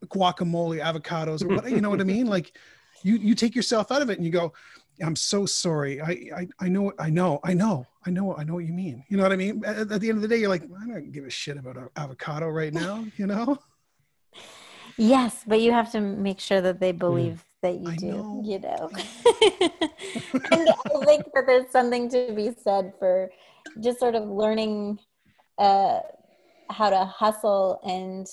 guacamole avocados or what you know what i mean like you you take yourself out of it and you go I'm so sorry. I, I, I know, I know, I know, I know, I know what you mean. You know what I mean? At, at the end of the day, you're like, I don't give a shit about avocado right now, you know? Yes, but you have to make sure that they believe mm. that you I do, know. you know? and I think that there's something to be said for just sort of learning, uh, how to hustle and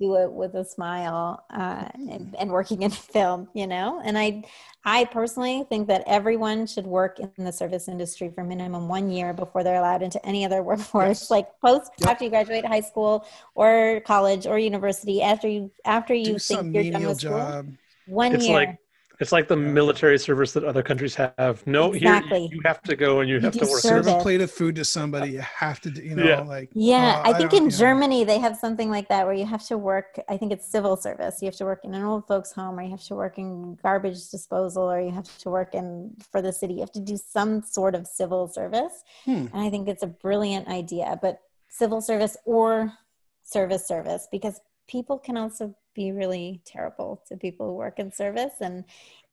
do it with a smile uh, and, and, working in film you know and i i personally think that everyone should work in the service industry for minimum one year before they're allowed into any other workforce yes. like post yep. after you graduate high school or college or university after you after you do think you're done with job. school one it's year like it's like the military service that other countries have. No, exactly. here you have to go and you, you have to work. Serve a plate of food to somebody. You have to, you know, yeah. like. Yeah, uh, I think I in Germany know. they have something like that where you have to work. I think it's civil service. You have to work in an old folks' home, or you have to work in garbage disposal, or you have to work in for the city. You have to do some sort of civil service, hmm. and I think it's a brilliant idea. But civil service or service service because people can also be really terrible to people who work in service and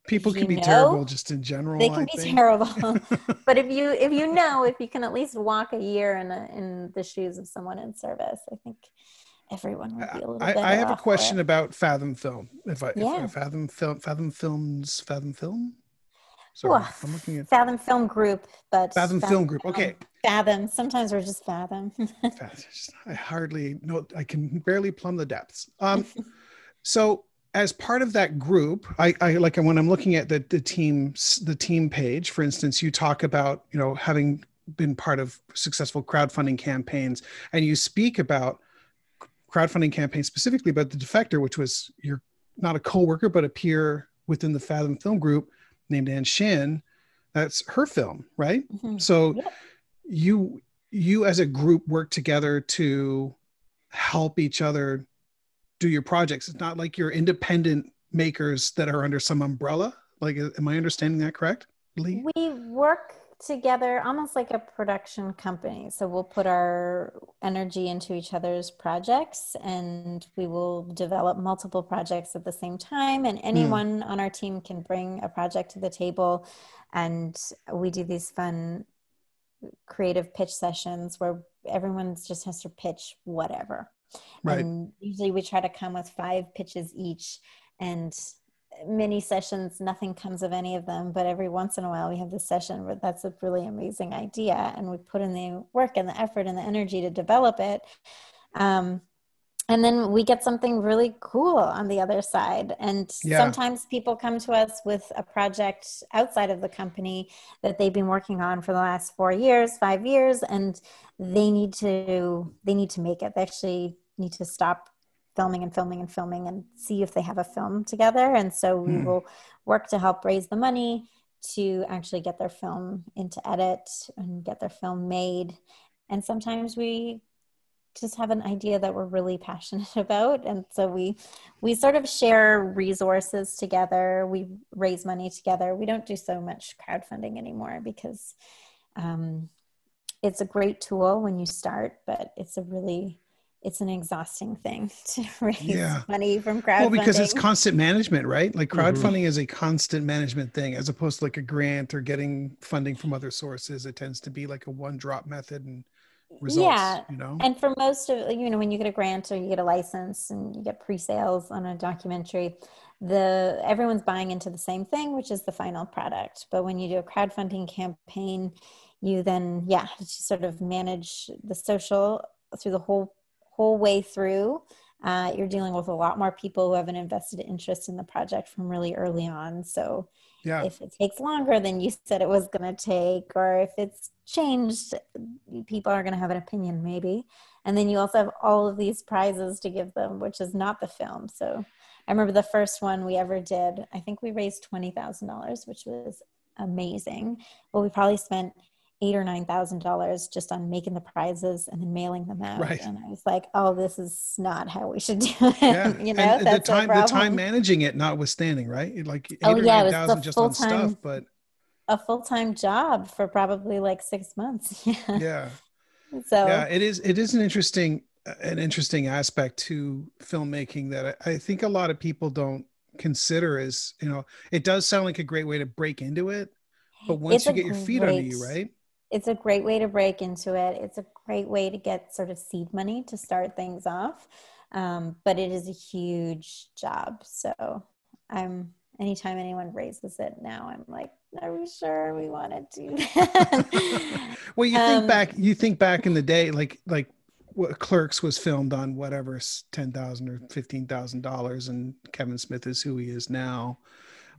people can be know, terrible just in general they can I be think. terrible but if you if you know if you can at least walk a year in a, in the shoes of someone in service i think everyone would be a little I, I have a question about fathom film if i, yeah. if I fathom film fathom films fathom film Sorry, I'm looking at Fathom Film Group, but Fathom, Fathom Film Group. Okay. Fathom. Sometimes we're just Fathom. I hardly know. I can barely plumb the depths. Um, so as part of that group, I, I like when I'm looking at the the team the team page, for instance, you talk about you know having been part of successful crowdfunding campaigns, and you speak about crowdfunding campaigns specifically about the defector, which was you're not a co-worker but a peer within the Fathom Film Group named Ann Shin. That's her film, right? Mm-hmm. So you you as a group work together to help each other do your projects. It's not like you're independent makers that are under some umbrella. Like, am I understanding that correct? Lee? We work together almost like a production company. So we'll put our energy into each other's projects and we will develop multiple projects at the same time. And hmm. anyone mm. on our team can bring a project to the table. And we do these fun creative pitch sessions where everyone just has to pitch whatever. Right. And usually we try to come with five pitches each and many sessions nothing comes of any of them but every once in a while we have this session where that's a really amazing idea and we put in the work and the effort and the energy to develop it. Um, and then we get something really cool on the other side. And yeah. sometimes people come to us with a project outside of the company that they've been working on for the last four years five years and they need to they need to make it. They actually need to stop filming and filming and filming and see if they have a film together. And so we mm. will work to help raise the money to actually get their film into edit and get their film made. And sometimes we just have an idea that we're really passionate about. And so we we sort of share resources together. We raise money together. We don't do so much crowdfunding anymore because um, it's a great tool when you start but it's a really it's an exhausting thing to raise yeah. money from crowdfunding. Well, because it's constant management, right? Like mm-hmm. crowdfunding mm-hmm. is a constant management thing as opposed to like a grant or getting funding from other sources. It tends to be like a one drop method and results yeah you know and for most of you know when you get a grant or you get a license and you get pre-sales on a documentary the everyone's buying into the same thing which is the final product but when you do a crowdfunding campaign you then yeah sort of manage the social through the whole whole way through uh, you're dealing with a lot more people who have an invested interest in the project from really early on. So yeah. if it takes longer than you said it was going to take or if it's changed people are going to have an opinion maybe. And then you also have all of these prizes to give them which is not the film. So i remember the first one we ever did i think we raised $20000 which was amazing. But we probably spent eight or nine thousand dollars just on making the prizes and then mailing them out. Right. And I was like, oh, this is not how we should do it. Yeah. you know, and the time the time managing it notwithstanding, right? Like oh, eight oh, or yeah, nine thousand just on stuff, but a full time job for probably like six months. Yeah. Yeah. So yeah, it is it is an interesting an interesting aspect to filmmaking that I, I think a lot of people don't consider as you know it does sound like a great way to break into it but once it's you get your feet great, under you right it's a great way to break into it. It's a great way to get sort of seed money to start things off. Um, but it is a huge job. So I'm anytime anyone raises it now, I'm like, are we sure we want to do that? well, you think um, back, you think back in the day, like like what Clerks was filmed on whatever ten thousand or fifteen thousand dollars, and Kevin Smith is who he is now,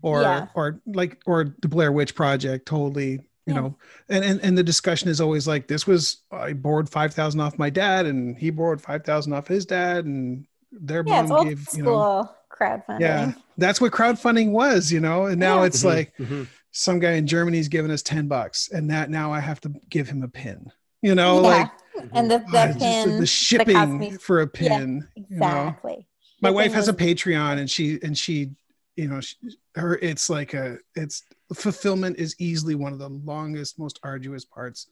or yeah. or like or the Blair Witch Project, totally you yeah. know and, and and the discussion is always like this was i borrowed 5000 off my dad and he borrowed 5000 off his dad and their yeah, mom gave you know crowdfunding yeah that's what crowdfunding was you know and now yeah. it's mm-hmm. like mm-hmm. some guy in germany's giving us 10 bucks and that now i have to give him a pin you know yeah. like and the, the pin the shipping for a pin exactly you know? my wife has a patreon and she and she you know she, her it's like a it's fulfillment is easily one of the longest most arduous parts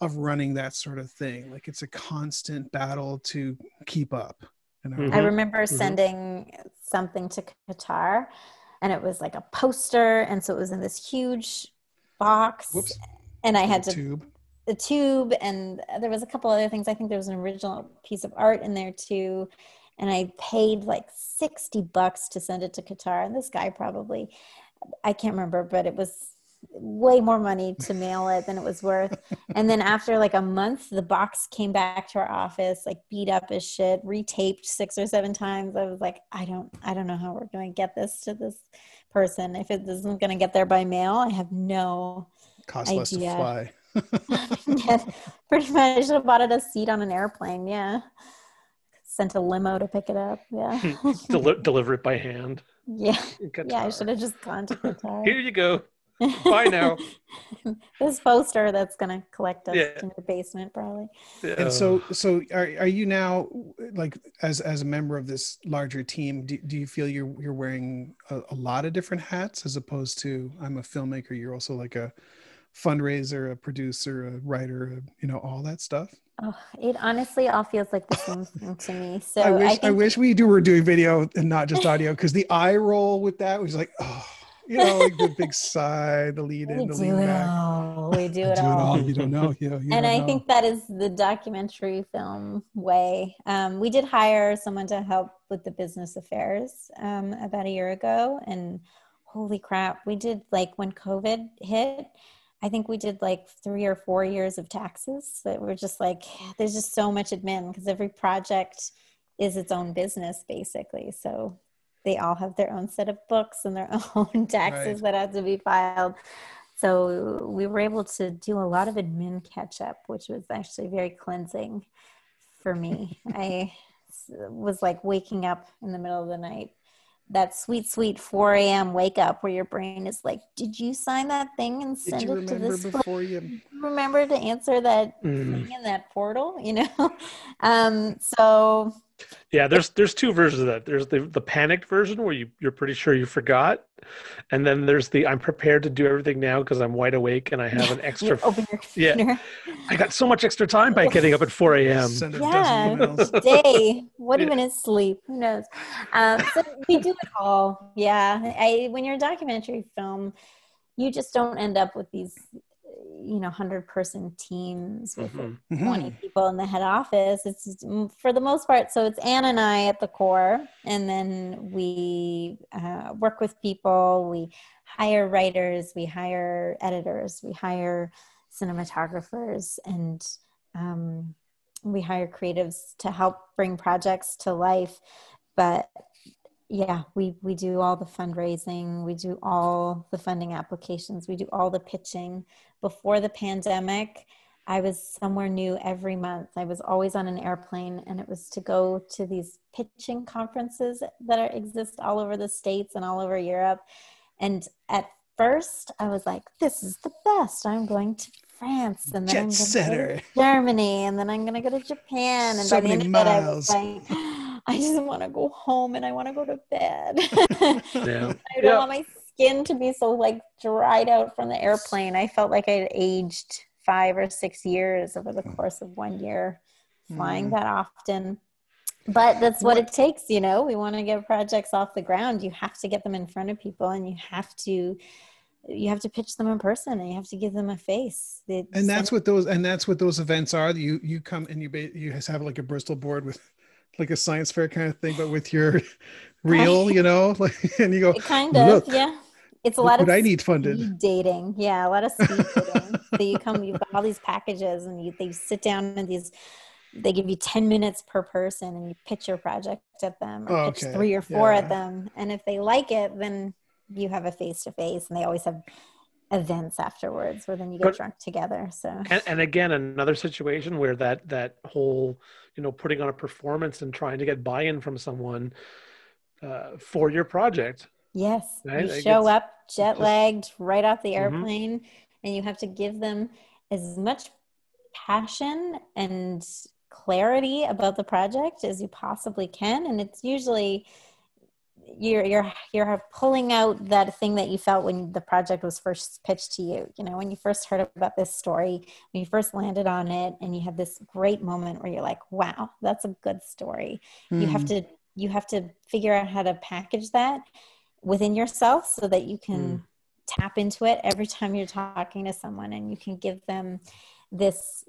of running that sort of thing like it's a constant battle to keep up you know? mm-hmm. i remember mm-hmm. sending something to qatar and it was like a poster and so it was in this huge box Whoops. and i had to tube the tube and there was a couple other things i think there was an original piece of art in there too and I paid like 60 bucks to send it to Qatar. And this guy probably, I can't remember, but it was way more money to mail it than it was worth. and then after like a month, the box came back to our office, like beat up as shit, retaped six or seven times. I was like, I don't, I don't know how we're going to get this to this person. If it isn't going to get there by mail, I have no cost idea. less to fly. yeah, pretty much. I should have bought it a seat on an airplane. Yeah sent a limo to pick it up. Yeah. Del- deliver it by hand. Yeah. Yeah, I should have just gone to Qatar. Here you go. Bye now. this poster that's going to collect us yeah. in the basement, probably. And so, so are, are you now like as as a member of this larger team? Do, do you feel you're you're wearing a, a lot of different hats as opposed to I'm a filmmaker? You're also like a fundraiser, a producer, a writer, you know, all that stuff. Oh, it honestly all feels like the same thing to me. So I wish I, I wish we do were doing video and not just audio because the eye roll with that was like, oh. you know, like the big sigh, the lead in, we the lead back. all. We do it do it all. all. You don't know. You know you and I know. think that is the documentary film way. Um, we did hire someone to help with the business affairs um, about a year ago, and holy crap, we did like when COVID hit. I think we did like three or four years of taxes. But we're just like, there's just so much admin because every project is its own business basically. So they all have their own set of books and their own taxes Right. that have to be filed. So we were able to do a lot of admin catch up, which was actually very cleansing for me. I was like waking up in the middle of the night, that sweet, sweet 4 a.m. wake up where your brain is like, Did you sign that thing and Did send you it to remember this? place? before you? Remember to answer that Mm. thing in that portal, you know? Um, so Yeah, there's there's two versions of that. There's the the panicked version where you you're pretty sure you forgot, and then there's the I'm prepared to do everything now because I'm wide awake and I have an extra. open your yeah. I got so much extra time by getting up at 4 a.m. Send a Yeah. dozen emails. day. What Yeah. even is sleep? Who knows? Um, so we do it all. Yeah. I, when you're a documentary film, you just don't end up with these, you know, hundred person teams with Mhm. 20 Mhm. people in the head office. It's just, mm, for the most part. So it's Ann and I at the core, and then we uh, work with people. We hire writers, we hire editors, we hire cinematographers, and um, we hire creatives to help bring projects to life. But yeah, we we do all the fundraising, we do all the funding applications, we do all the pitching. Before the pandemic, I was somewhere new every month. I was always on an airplane, and it was to go to these pitching conferences that are, exist all over the states and all over Europe. And at first, I was like, "This is the best! I'm going to France, and then Jet I'm going to setter. Germany, and then I'm going to go to Japan." And So by the end many of it, I was like, "I just want to go home, and I want to go to bed." Yeah. I don't Yeah. want my skin to be so like dried out from the airplane. I felt like I had aged five or six years over the course of one year flying Mm. that often. But that's what it takes, you know. We want to get projects off the ground. You have to get them in front of people, and you have to, you have to pitch them in person, and you have to give them a face. It's- and that's what those and that's what those events are you you come and you ba- you just have like a bristol board with like a science fair kind of thing but with your reel you know like and you go it kind of, yeah. It's a lot of what i need funded dating. Yeah, a lot of speed dating. so you come, you've got all these packages, and you they sit down and these. They give you ten minutes per person, and you pitch your project at them, or pitch Okay, three or four yeah. at them. And if they like it, then you have a face to face, and they always have events afterwards where then you get But- drunk together. So and, and again another situation where that that whole you know putting on a performance and trying to get buy-in from someone uh, for your project Yes, Right, you show up jet lagged right off the Mhm. airplane, and you have to give them as much passion and clarity about the project as you possibly can. And it's usually you're you're you're pulling out that thing that you felt when the project was first pitched to you. You know, when you first heard about this story, when you first landed on it, and you had this great moment where you're like, "Wow, that's a good story." you have Mm. to you have to figure out how to package that within yourself so that you can tap into it every time you're talking to someone and you can give them this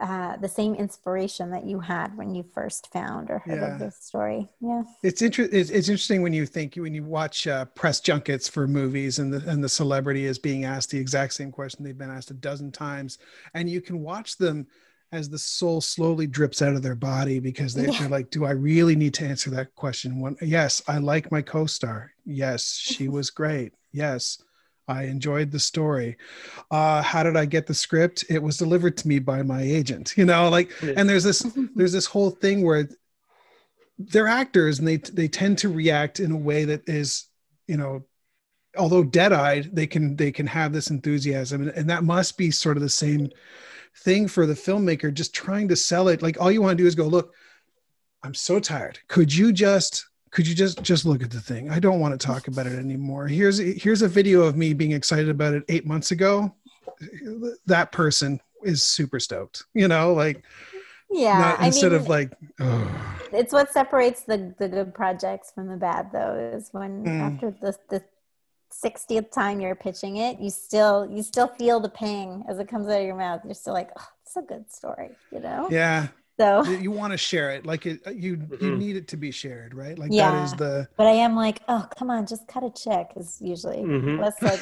uh, the same inspiration that you had when you first found or heard Yeah. of this story. Yeah. It's, inter- it's it's interesting when you think when you watch uh, press junkets for movies and the and the celebrity is being asked the exact same question they've been asked a dozen times and you can watch them as the soul slowly drips out of their body because they, Yeah. they're like do i really need to answer that question? One yes i like my co-star. Yes she was great. Yes i enjoyed the story. Uh, how did i get the script? It was delivered to me by my agent you know like and there's this there's this whole thing where they're actors and they they tend to react in a way that is you know although dead-eyed they can they can have this enthusiasm and, and that must be sort of the same thing for the filmmaker just trying to sell it. Like all you want to do is go look i'm so tired. Could you just could you just just look at the thing i don't want to talk about it anymore here's here's a video of me being excited about it eight months ago that person is super stoked you know like yeah not, I instead mean, of like oh, it's what separates the the good projects from the bad though is when Mm. after the the 60th time you're pitching it, you still you still feel the pang as it comes out of your mouth. You're still like, oh, it's a good story, you know? Yeah. So you want to share it, like it, you Mm-hmm. you need it to be shared, right? Like Yeah. that is the but I am like, oh come on, just cut a check is usually Mhm. less like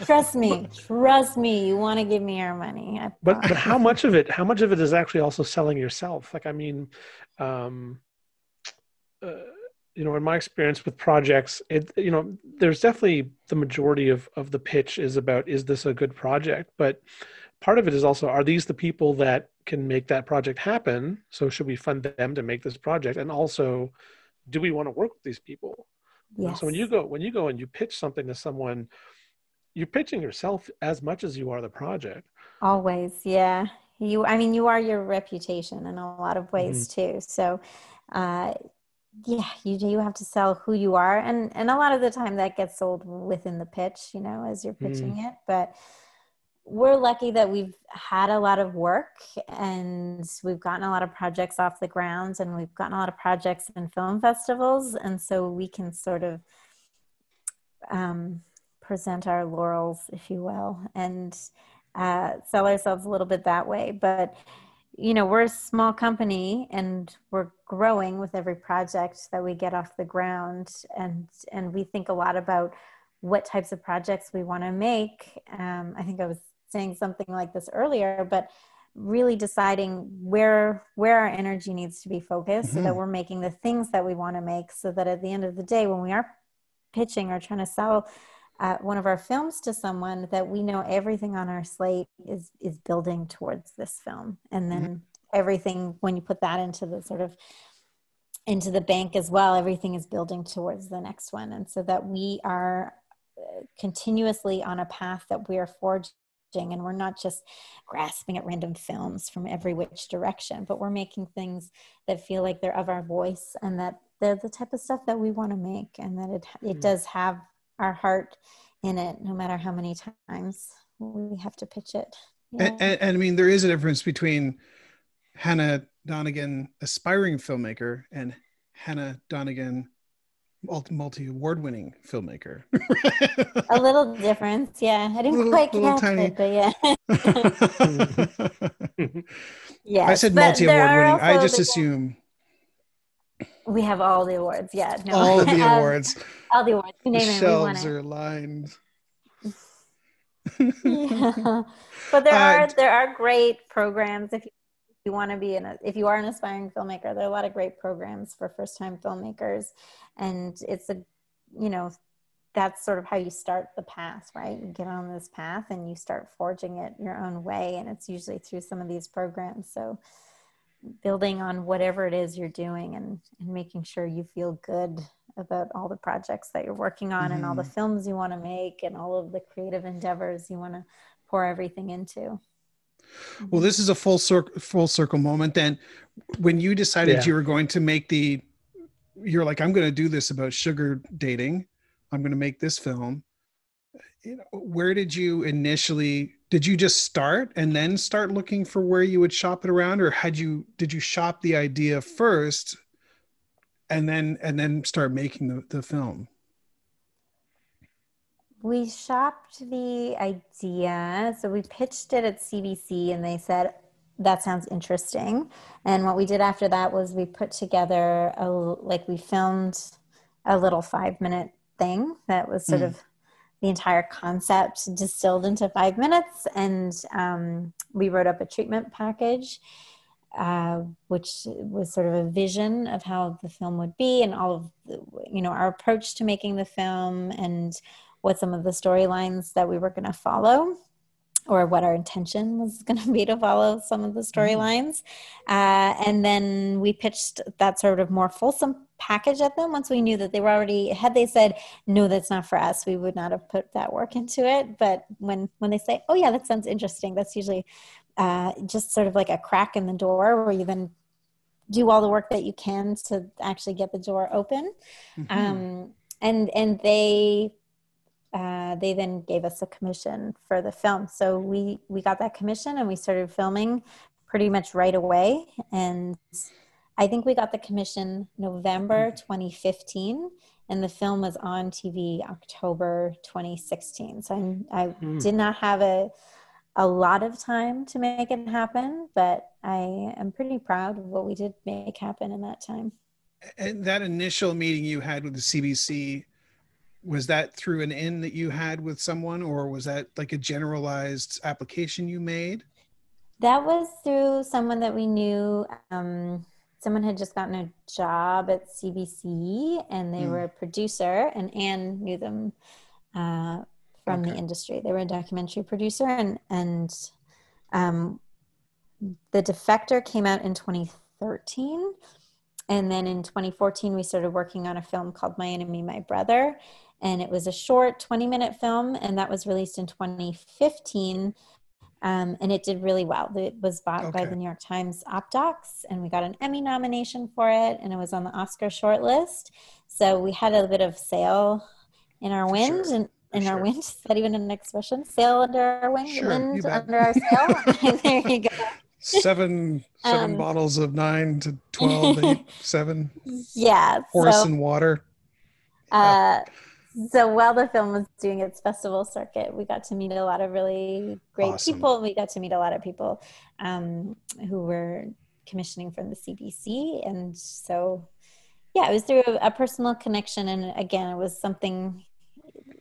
trust me, trust me, you want to give me your money. But but how much of it how much of it is actually also selling yourself like i mean um uh, you know in my experience with projects it you know there's definitely the majority of of the pitch is about is this a good project but part of it is also are these the people that can make that project happen so should we fund them to make this project and also do we want to work with these people You yes. so when you go when you go and you pitch something to someone you're pitching yourself as much as you are the project Always, yeah. You, I mean, you are your reputation in a lot of ways Mm-hmm. too. So, uh, yeah, you do have to sell who you are, and and a lot of the time that gets sold within the pitch, you know, as you're pitching it. But we're lucky that we've had a lot of work and we've gotten a lot of projects off the ground, and we've gotten a lot of projects in film festivals, and so we can sort of um, present our laurels, if you will, and uh, sell ourselves a little bit that way. But you know, we're a small company and we're growing with every project that we get off the ground, and and we think a lot about what types of projects we want to make. Um, I think I was saying something like this earlier, but really deciding where where our energy needs to be focused so that we're making the things that we want to make so that at the end of the day when we are pitching or trying to sell uh, one of our films to someone that we know everything on our slate is is building towards this film. And then everything when you put that into the sort of into the bank as well everything is building towards the next one. And so that we are uh, continuously on a path that we are forging and we're not just grasping at random films from every which direction but we're making things that feel like they're of our voice and that they're the type of stuff that we want to make and that it it mm. does have our heart in it no matter how many times we have to pitch it you and, and, and I mean there is a difference between Hannah Donegan, aspiring filmmaker, and Hannah Donegan, multi award winning filmmaker. a little difference yeah i didn't Little- quite catch tiny- it but yeah yeah I said multi award winning. I just assume we have all the awards yeah no all the Um, awards. all the awards you The name it shelves are lined. yeah. but there Uh, are there are great programs if you, if you want to be an if you are an aspiring filmmaker there are a lot of great programs for first time filmmakers. And it's a you know that's sort of how you start the path right? You get on this path and you start forging it your own way. And it's usually through some of these programs. So building on whatever it is you're doing and, and making sure you feel good about all the projects that you're working on and all the mm-hmm. films you want to make and all of the creative endeavors you want to pour everything into. Well, this is a full circle full circle moment. Then, when you decided Yeah. you were going to make the, you're like, I'm going to do this about sugar dating. I'm going to make this film. You know, where did you initially? Did you just start and then start looking for where you would shop it around, or had you did you shop the idea first, and then and then start making the, the film? We shopped the idea. So we pitched it at CBC and they said, that sounds interesting. And what we did after that was we put together a, like we filmed a little five minute thing that was sort Mm. of the entire concept distilled into five minutes. And um, we wrote up a treatment package, uh, which was sort of a vision of how the film would be and all of the, you know, our approach to making the film and what some of the storylines that we were going to follow or what our intention was going to be to follow some of the storylines. Uh, and then we pitched that sort of more fulsome package at them once we knew that they were already had they said no that's not for us we would not have put that work into it but when when they say oh yeah that sounds interesting that's usually uh, just sort of like a crack in the door where you then do all the work that you can to actually get the door open Mhm. um, and and they uh, they then gave us a commission for the film so we we got that commission and we started filming pretty much right away and I think we got the commission November 2015, and the film was on TV October 2016. So I, I mm. did not have a a lot of time to make it happen, but I am pretty proud of what we did make happen in that time. And that initial meeting you had with the CBC, was that through an in that you had with someone, or was that like a generalized application you made? That was through someone that we knew. Um, someone had just gotten a job at CBC and they mm. were a producer, and Ann knew them uh, from okay. the industry. They were a documentary producer, and and um, the Defector came out in 2013, and then in 2014 we started working on a film called My Enemy, My Brother, and it was a short 20 minute film, and that was released in 2015. Um, and it did really well. It was bought okay. by the New York Times OpDocs, and we got an Emmy nomination for it, and it was on the Oscar shortlist. So we had a bit of sail in our wind, sure. and in sure. our wind. Is that even an expression? Sail under our wing, sure, wind under our sail. there you go. Seven seven um, bottles of nine to 12 eight, seven. Yeah. Horse so, and water. Uh, so while the film was doing its festival circuit, we got to meet a lot of really great awesome. people. We got to meet a lot of people um, who were commissioning from the CBC, and so yeah, it was through a, a personal connection. And again, it was something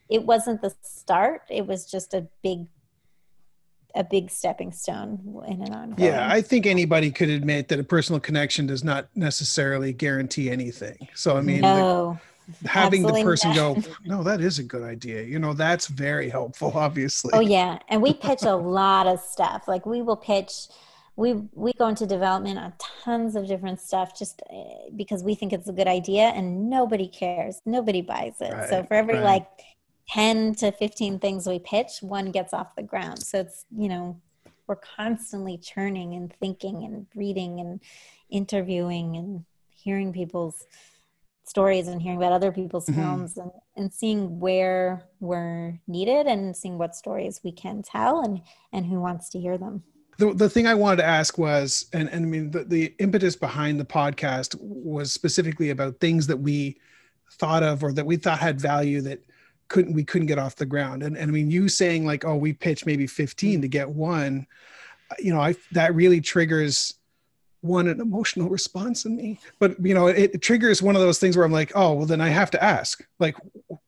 it wasn't the start it was just a big a big stepping stone in an ongoing. Yeah, I think anybody could admit that a personal connection does not necessarily guarantee anything. So I mean, no, the, having the person go, no, that is a good idea. You know, that's very helpful. Obviously. Oh yeah, and we pitch a lot of stuff. Like we will pitch. We we go into development on tons of different stuff just eh, because we think it's a good idea, and nobody cares. Nobody buys it. Right, so for every right. like 10 to 15 things we pitch, one gets off the ground. So it's, you know, we're constantly churning and thinking and reading and interviewing and hearing people's stories and hearing about other people's mm-hmm. films and, and seeing where we're needed and seeing what stories we can tell and, and who wants to hear them. The, the thing I wanted to ask was, and, and I mean, the, the impetus behind the podcast was specifically about things that we thought of or that we thought had value that couldn't we couldn't get off the ground and, and i mean you saying like oh we pitched maybe 15 to get one you know i that really triggers one an emotional response in me. But you know it, it, triggers one of those things where i'm like oh well then i have to ask. Like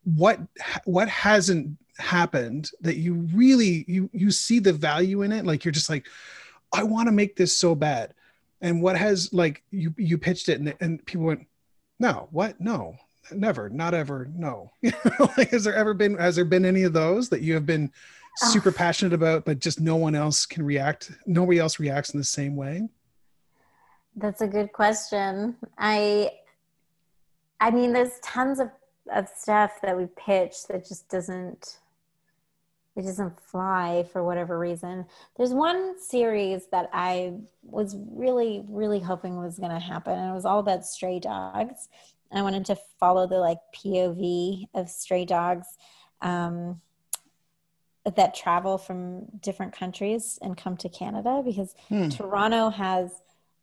what what hasn't happened that you really you you see the value in it? Like you're just like i want to make this so bad. And what has like you you pitched it and, and people went no what? No never not ever no. Like has there ever been has there been any of those that you have been super passionate about but just no one else can react nobody else reacts in the same way that's a good question i i mean there's tons of of stuff that we pitch that just doesn't it doesn't fly for whatever reason. There's one series that I was really, really hoping was going to happen, and it was all about stray dogs. I wanted to follow the like POV of stray dogs um, that travel from different countries and come to Canada because hmm. Toronto has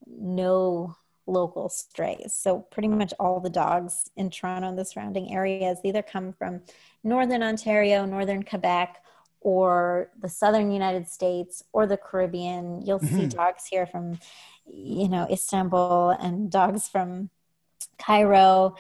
no local strays. So pretty much all the dogs in Toronto and the surrounding areas either come from northern Ontario, northern Quebec, or the southern United States or the Caribbean. You'll mm-hmm. see dogs here from you know Istanbul and dogs from Cairo,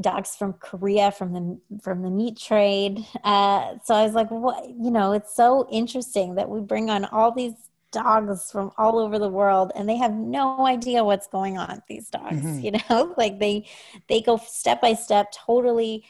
dogs from Korea from the from the meat trade. Uh, so I was like, what? You know, it's so interesting that we bring on all these dogs from all over the world and they have no idea what's going on these dogs mm-hmm. you know like they they go step by step totally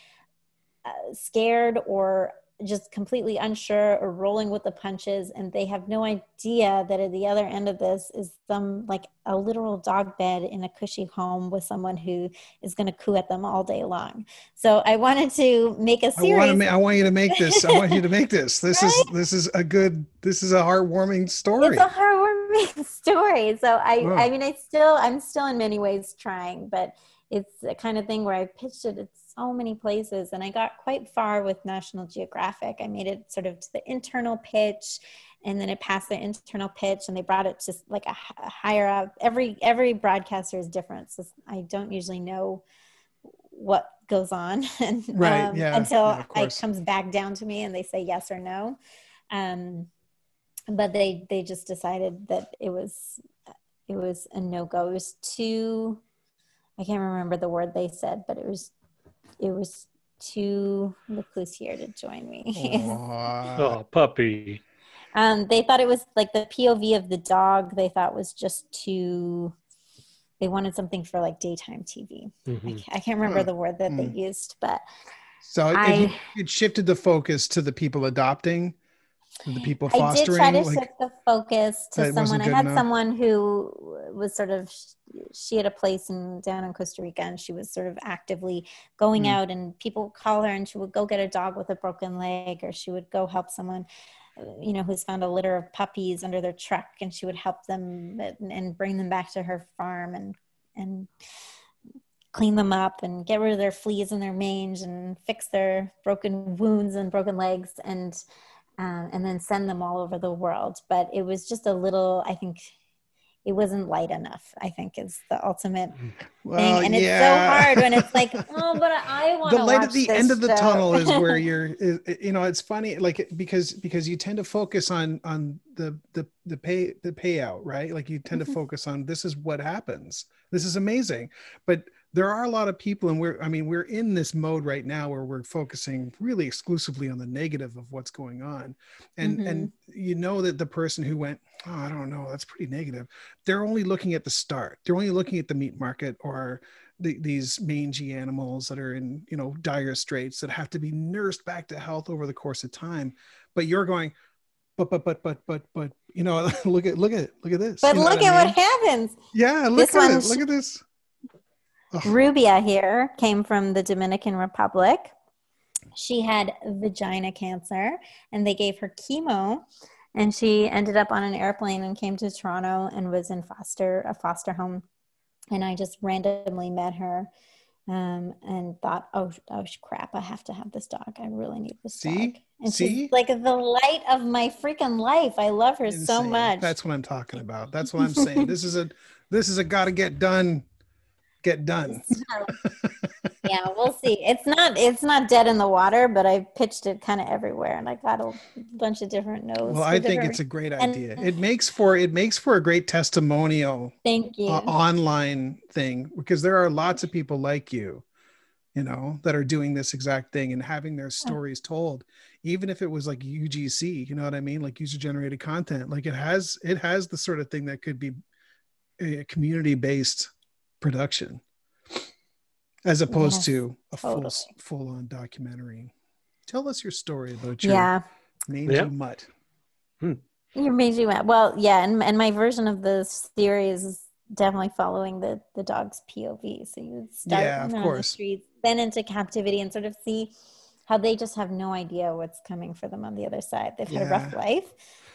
uh, scared or just completely unsure or rolling with the punches and they have no idea that at the other end of this is some like a literal dog bed in a cushy home with someone who is going to coo at them all day long. So i wanted to make a series I want, ma- I want you to make this i want you to make this. This right? is this is a good this is a heartwarming story. It's a heartwarming story. So i i mean i still i'm still in many ways trying but it's the kind of thing where I pitched it at so many places and I got quite far with National Geographic. I made it sort of to the internal pitch and then it passed the internal pitch and they brought it to like a, a higher up. Every every broadcaster is different. So I don't usually know what goes on and, right, um, yeah, until yeah, it comes back down to me and they say yes or no. Um, but they they just decided that it was it was a no go. It was too I can't remember the word they said, but it was it was too look who's here to join me. oh, puppy. Um, they thought it was like the POV of the dog. They thought was just too. They wanted something for like daytime TV. Mm-hmm. I, I, can't remember the word that mm. they used, but so I, it, it shifted the focus to the people adopting the people fostering? I did try to like, shift the focus to someone. I had enough. someone who was sort of she had a place in down in Costa Rica, and she was sort of actively going mm. out, and people would call her, and she would go get a dog with a broken leg, or she would go help someone. You know, who's found a litter of puppies under their truck, and she would help them and bring them back to her farm and and clean them up and get rid of their fleas and their mange and fix their broken wounds and broken legs and um, and then send them all over the world. But it was just a little, I think it wasn't light enough, I think is the ultimate well, thing. And yeah. it's so hard when it's like, oh, but I want the light at the end of the tunnel is where you're, is, you know, it's funny, like, because, because you tend to focus on, on the, the, the pay, the payout, right? Like you tend to mm-hmm. focus on this is what happens. This is amazing. But there are a lot of people and we're i mean we're in this mode right now where we're focusing really exclusively on the negative of what's going on. And mm-hmm. and you know that the person who went oh i don't know that's pretty negative they're only looking at the start. They're only looking at the meat market or the, these mangy animals that are in you know dire straits that have to be nursed back to health over the course of time. But you're going but but but but but but you know look at look at look at this but you know look at I mean? what happens. Yeah look this at it look at this Rubia here came from the Dominican Republic. She had vagina cancer and they gave her chemo and she ended up on an airplane and came to Toronto and was in foster a foster home and I just randomly met her um, and thought, oh, oh crap, I have to have this dog. I really need this See? dog. And See? she's like the light of my freaking life. I love her Insane. so much. That's what I'm talking about. That's what I'm saying. this is a this is a gotta get done get done. yeah, we'll see. It's not it's not dead in the water, but I pitched it kind of everywhere, and I got a bunch of different notes. Well, I think it's a great idea. And, it makes for it makes for a great testimonial. Thank you. Uh, online thing because there are lots of people like you, you know, that are doing this exact thing and having their stories told. Even if it was like UGC, you know what I mean, like user generated content, like it has it has the sort of thing that could be a community based production as opposed yes, to a totally. full full on documentary. Tell us your story about your yeah. mangy yeah. mutt. Hmm. Your mangy mutt. Well, yeah, and, and my version of the series is definitely following the the dog's POV. So you start yeah, of course. the streets, then into captivity, and sort of see how they just have no idea what's coming for them on the other side. They've yeah. had a rough life.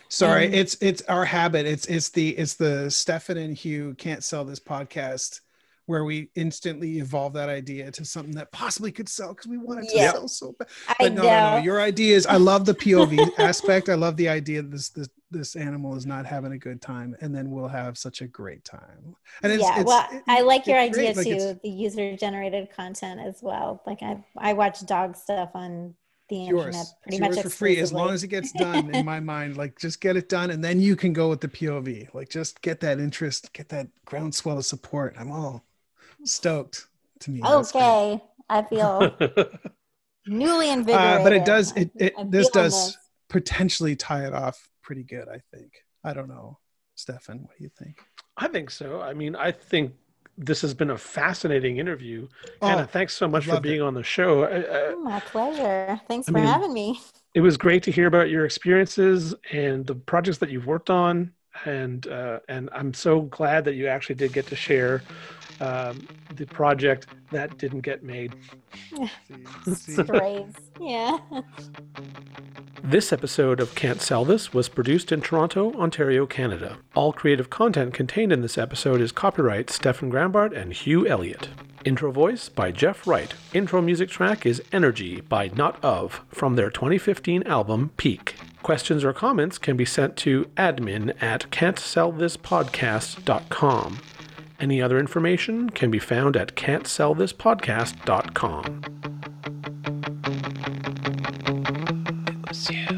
Sorry, and, it's it's our habit. It's it's the it's the Stefan and Hugh can't sell this podcast where we instantly evolve that idea to something that possibly could sell because we want it to yeah. sell so bad. But no, no, no, your idea is I love the POV aspect. I love the idea that this this this animal is not having a good time, and then we'll have such a great time. And it's, yeah, it's, well, it, I like your idea great. too, like the user generated content as well. Like I I watch dog stuff on the yours. internet pretty much for free as long as it gets done in my mind like just get it done and then you can go with the pov like just get that interest get that groundswell of support i'm all stoked to me. Okay, I feel newly invigorated. Uh, but it does. It, it this does this. potentially tie it off pretty good. I think. I don't know, Stefan. What do you think? I think so. I mean, I think this has been a fascinating interview. Oh, Hannah, thanks so much for being it. on the show. oh, my pleasure. Thanks I for mean, having me. It was great to hear about your experiences and the projects that you've worked on, and uh, and I'm so glad that you actually did get to share um, the project that didn't get made. Yeah. This episode of Can't Sell This was produced in Toronto, Ontario, Canada. All creative content contained in this episode is copyright Stefan Grambart and Hugh Elliott. Intro voice by Jeff Wright. Intro music track is Energy by Not Of from their 2015 album Peak. Questions or comments can be sent to admin at can'tsellthispodcast.com. Any other information can be found at can'tsellthispodcast.com. It was you.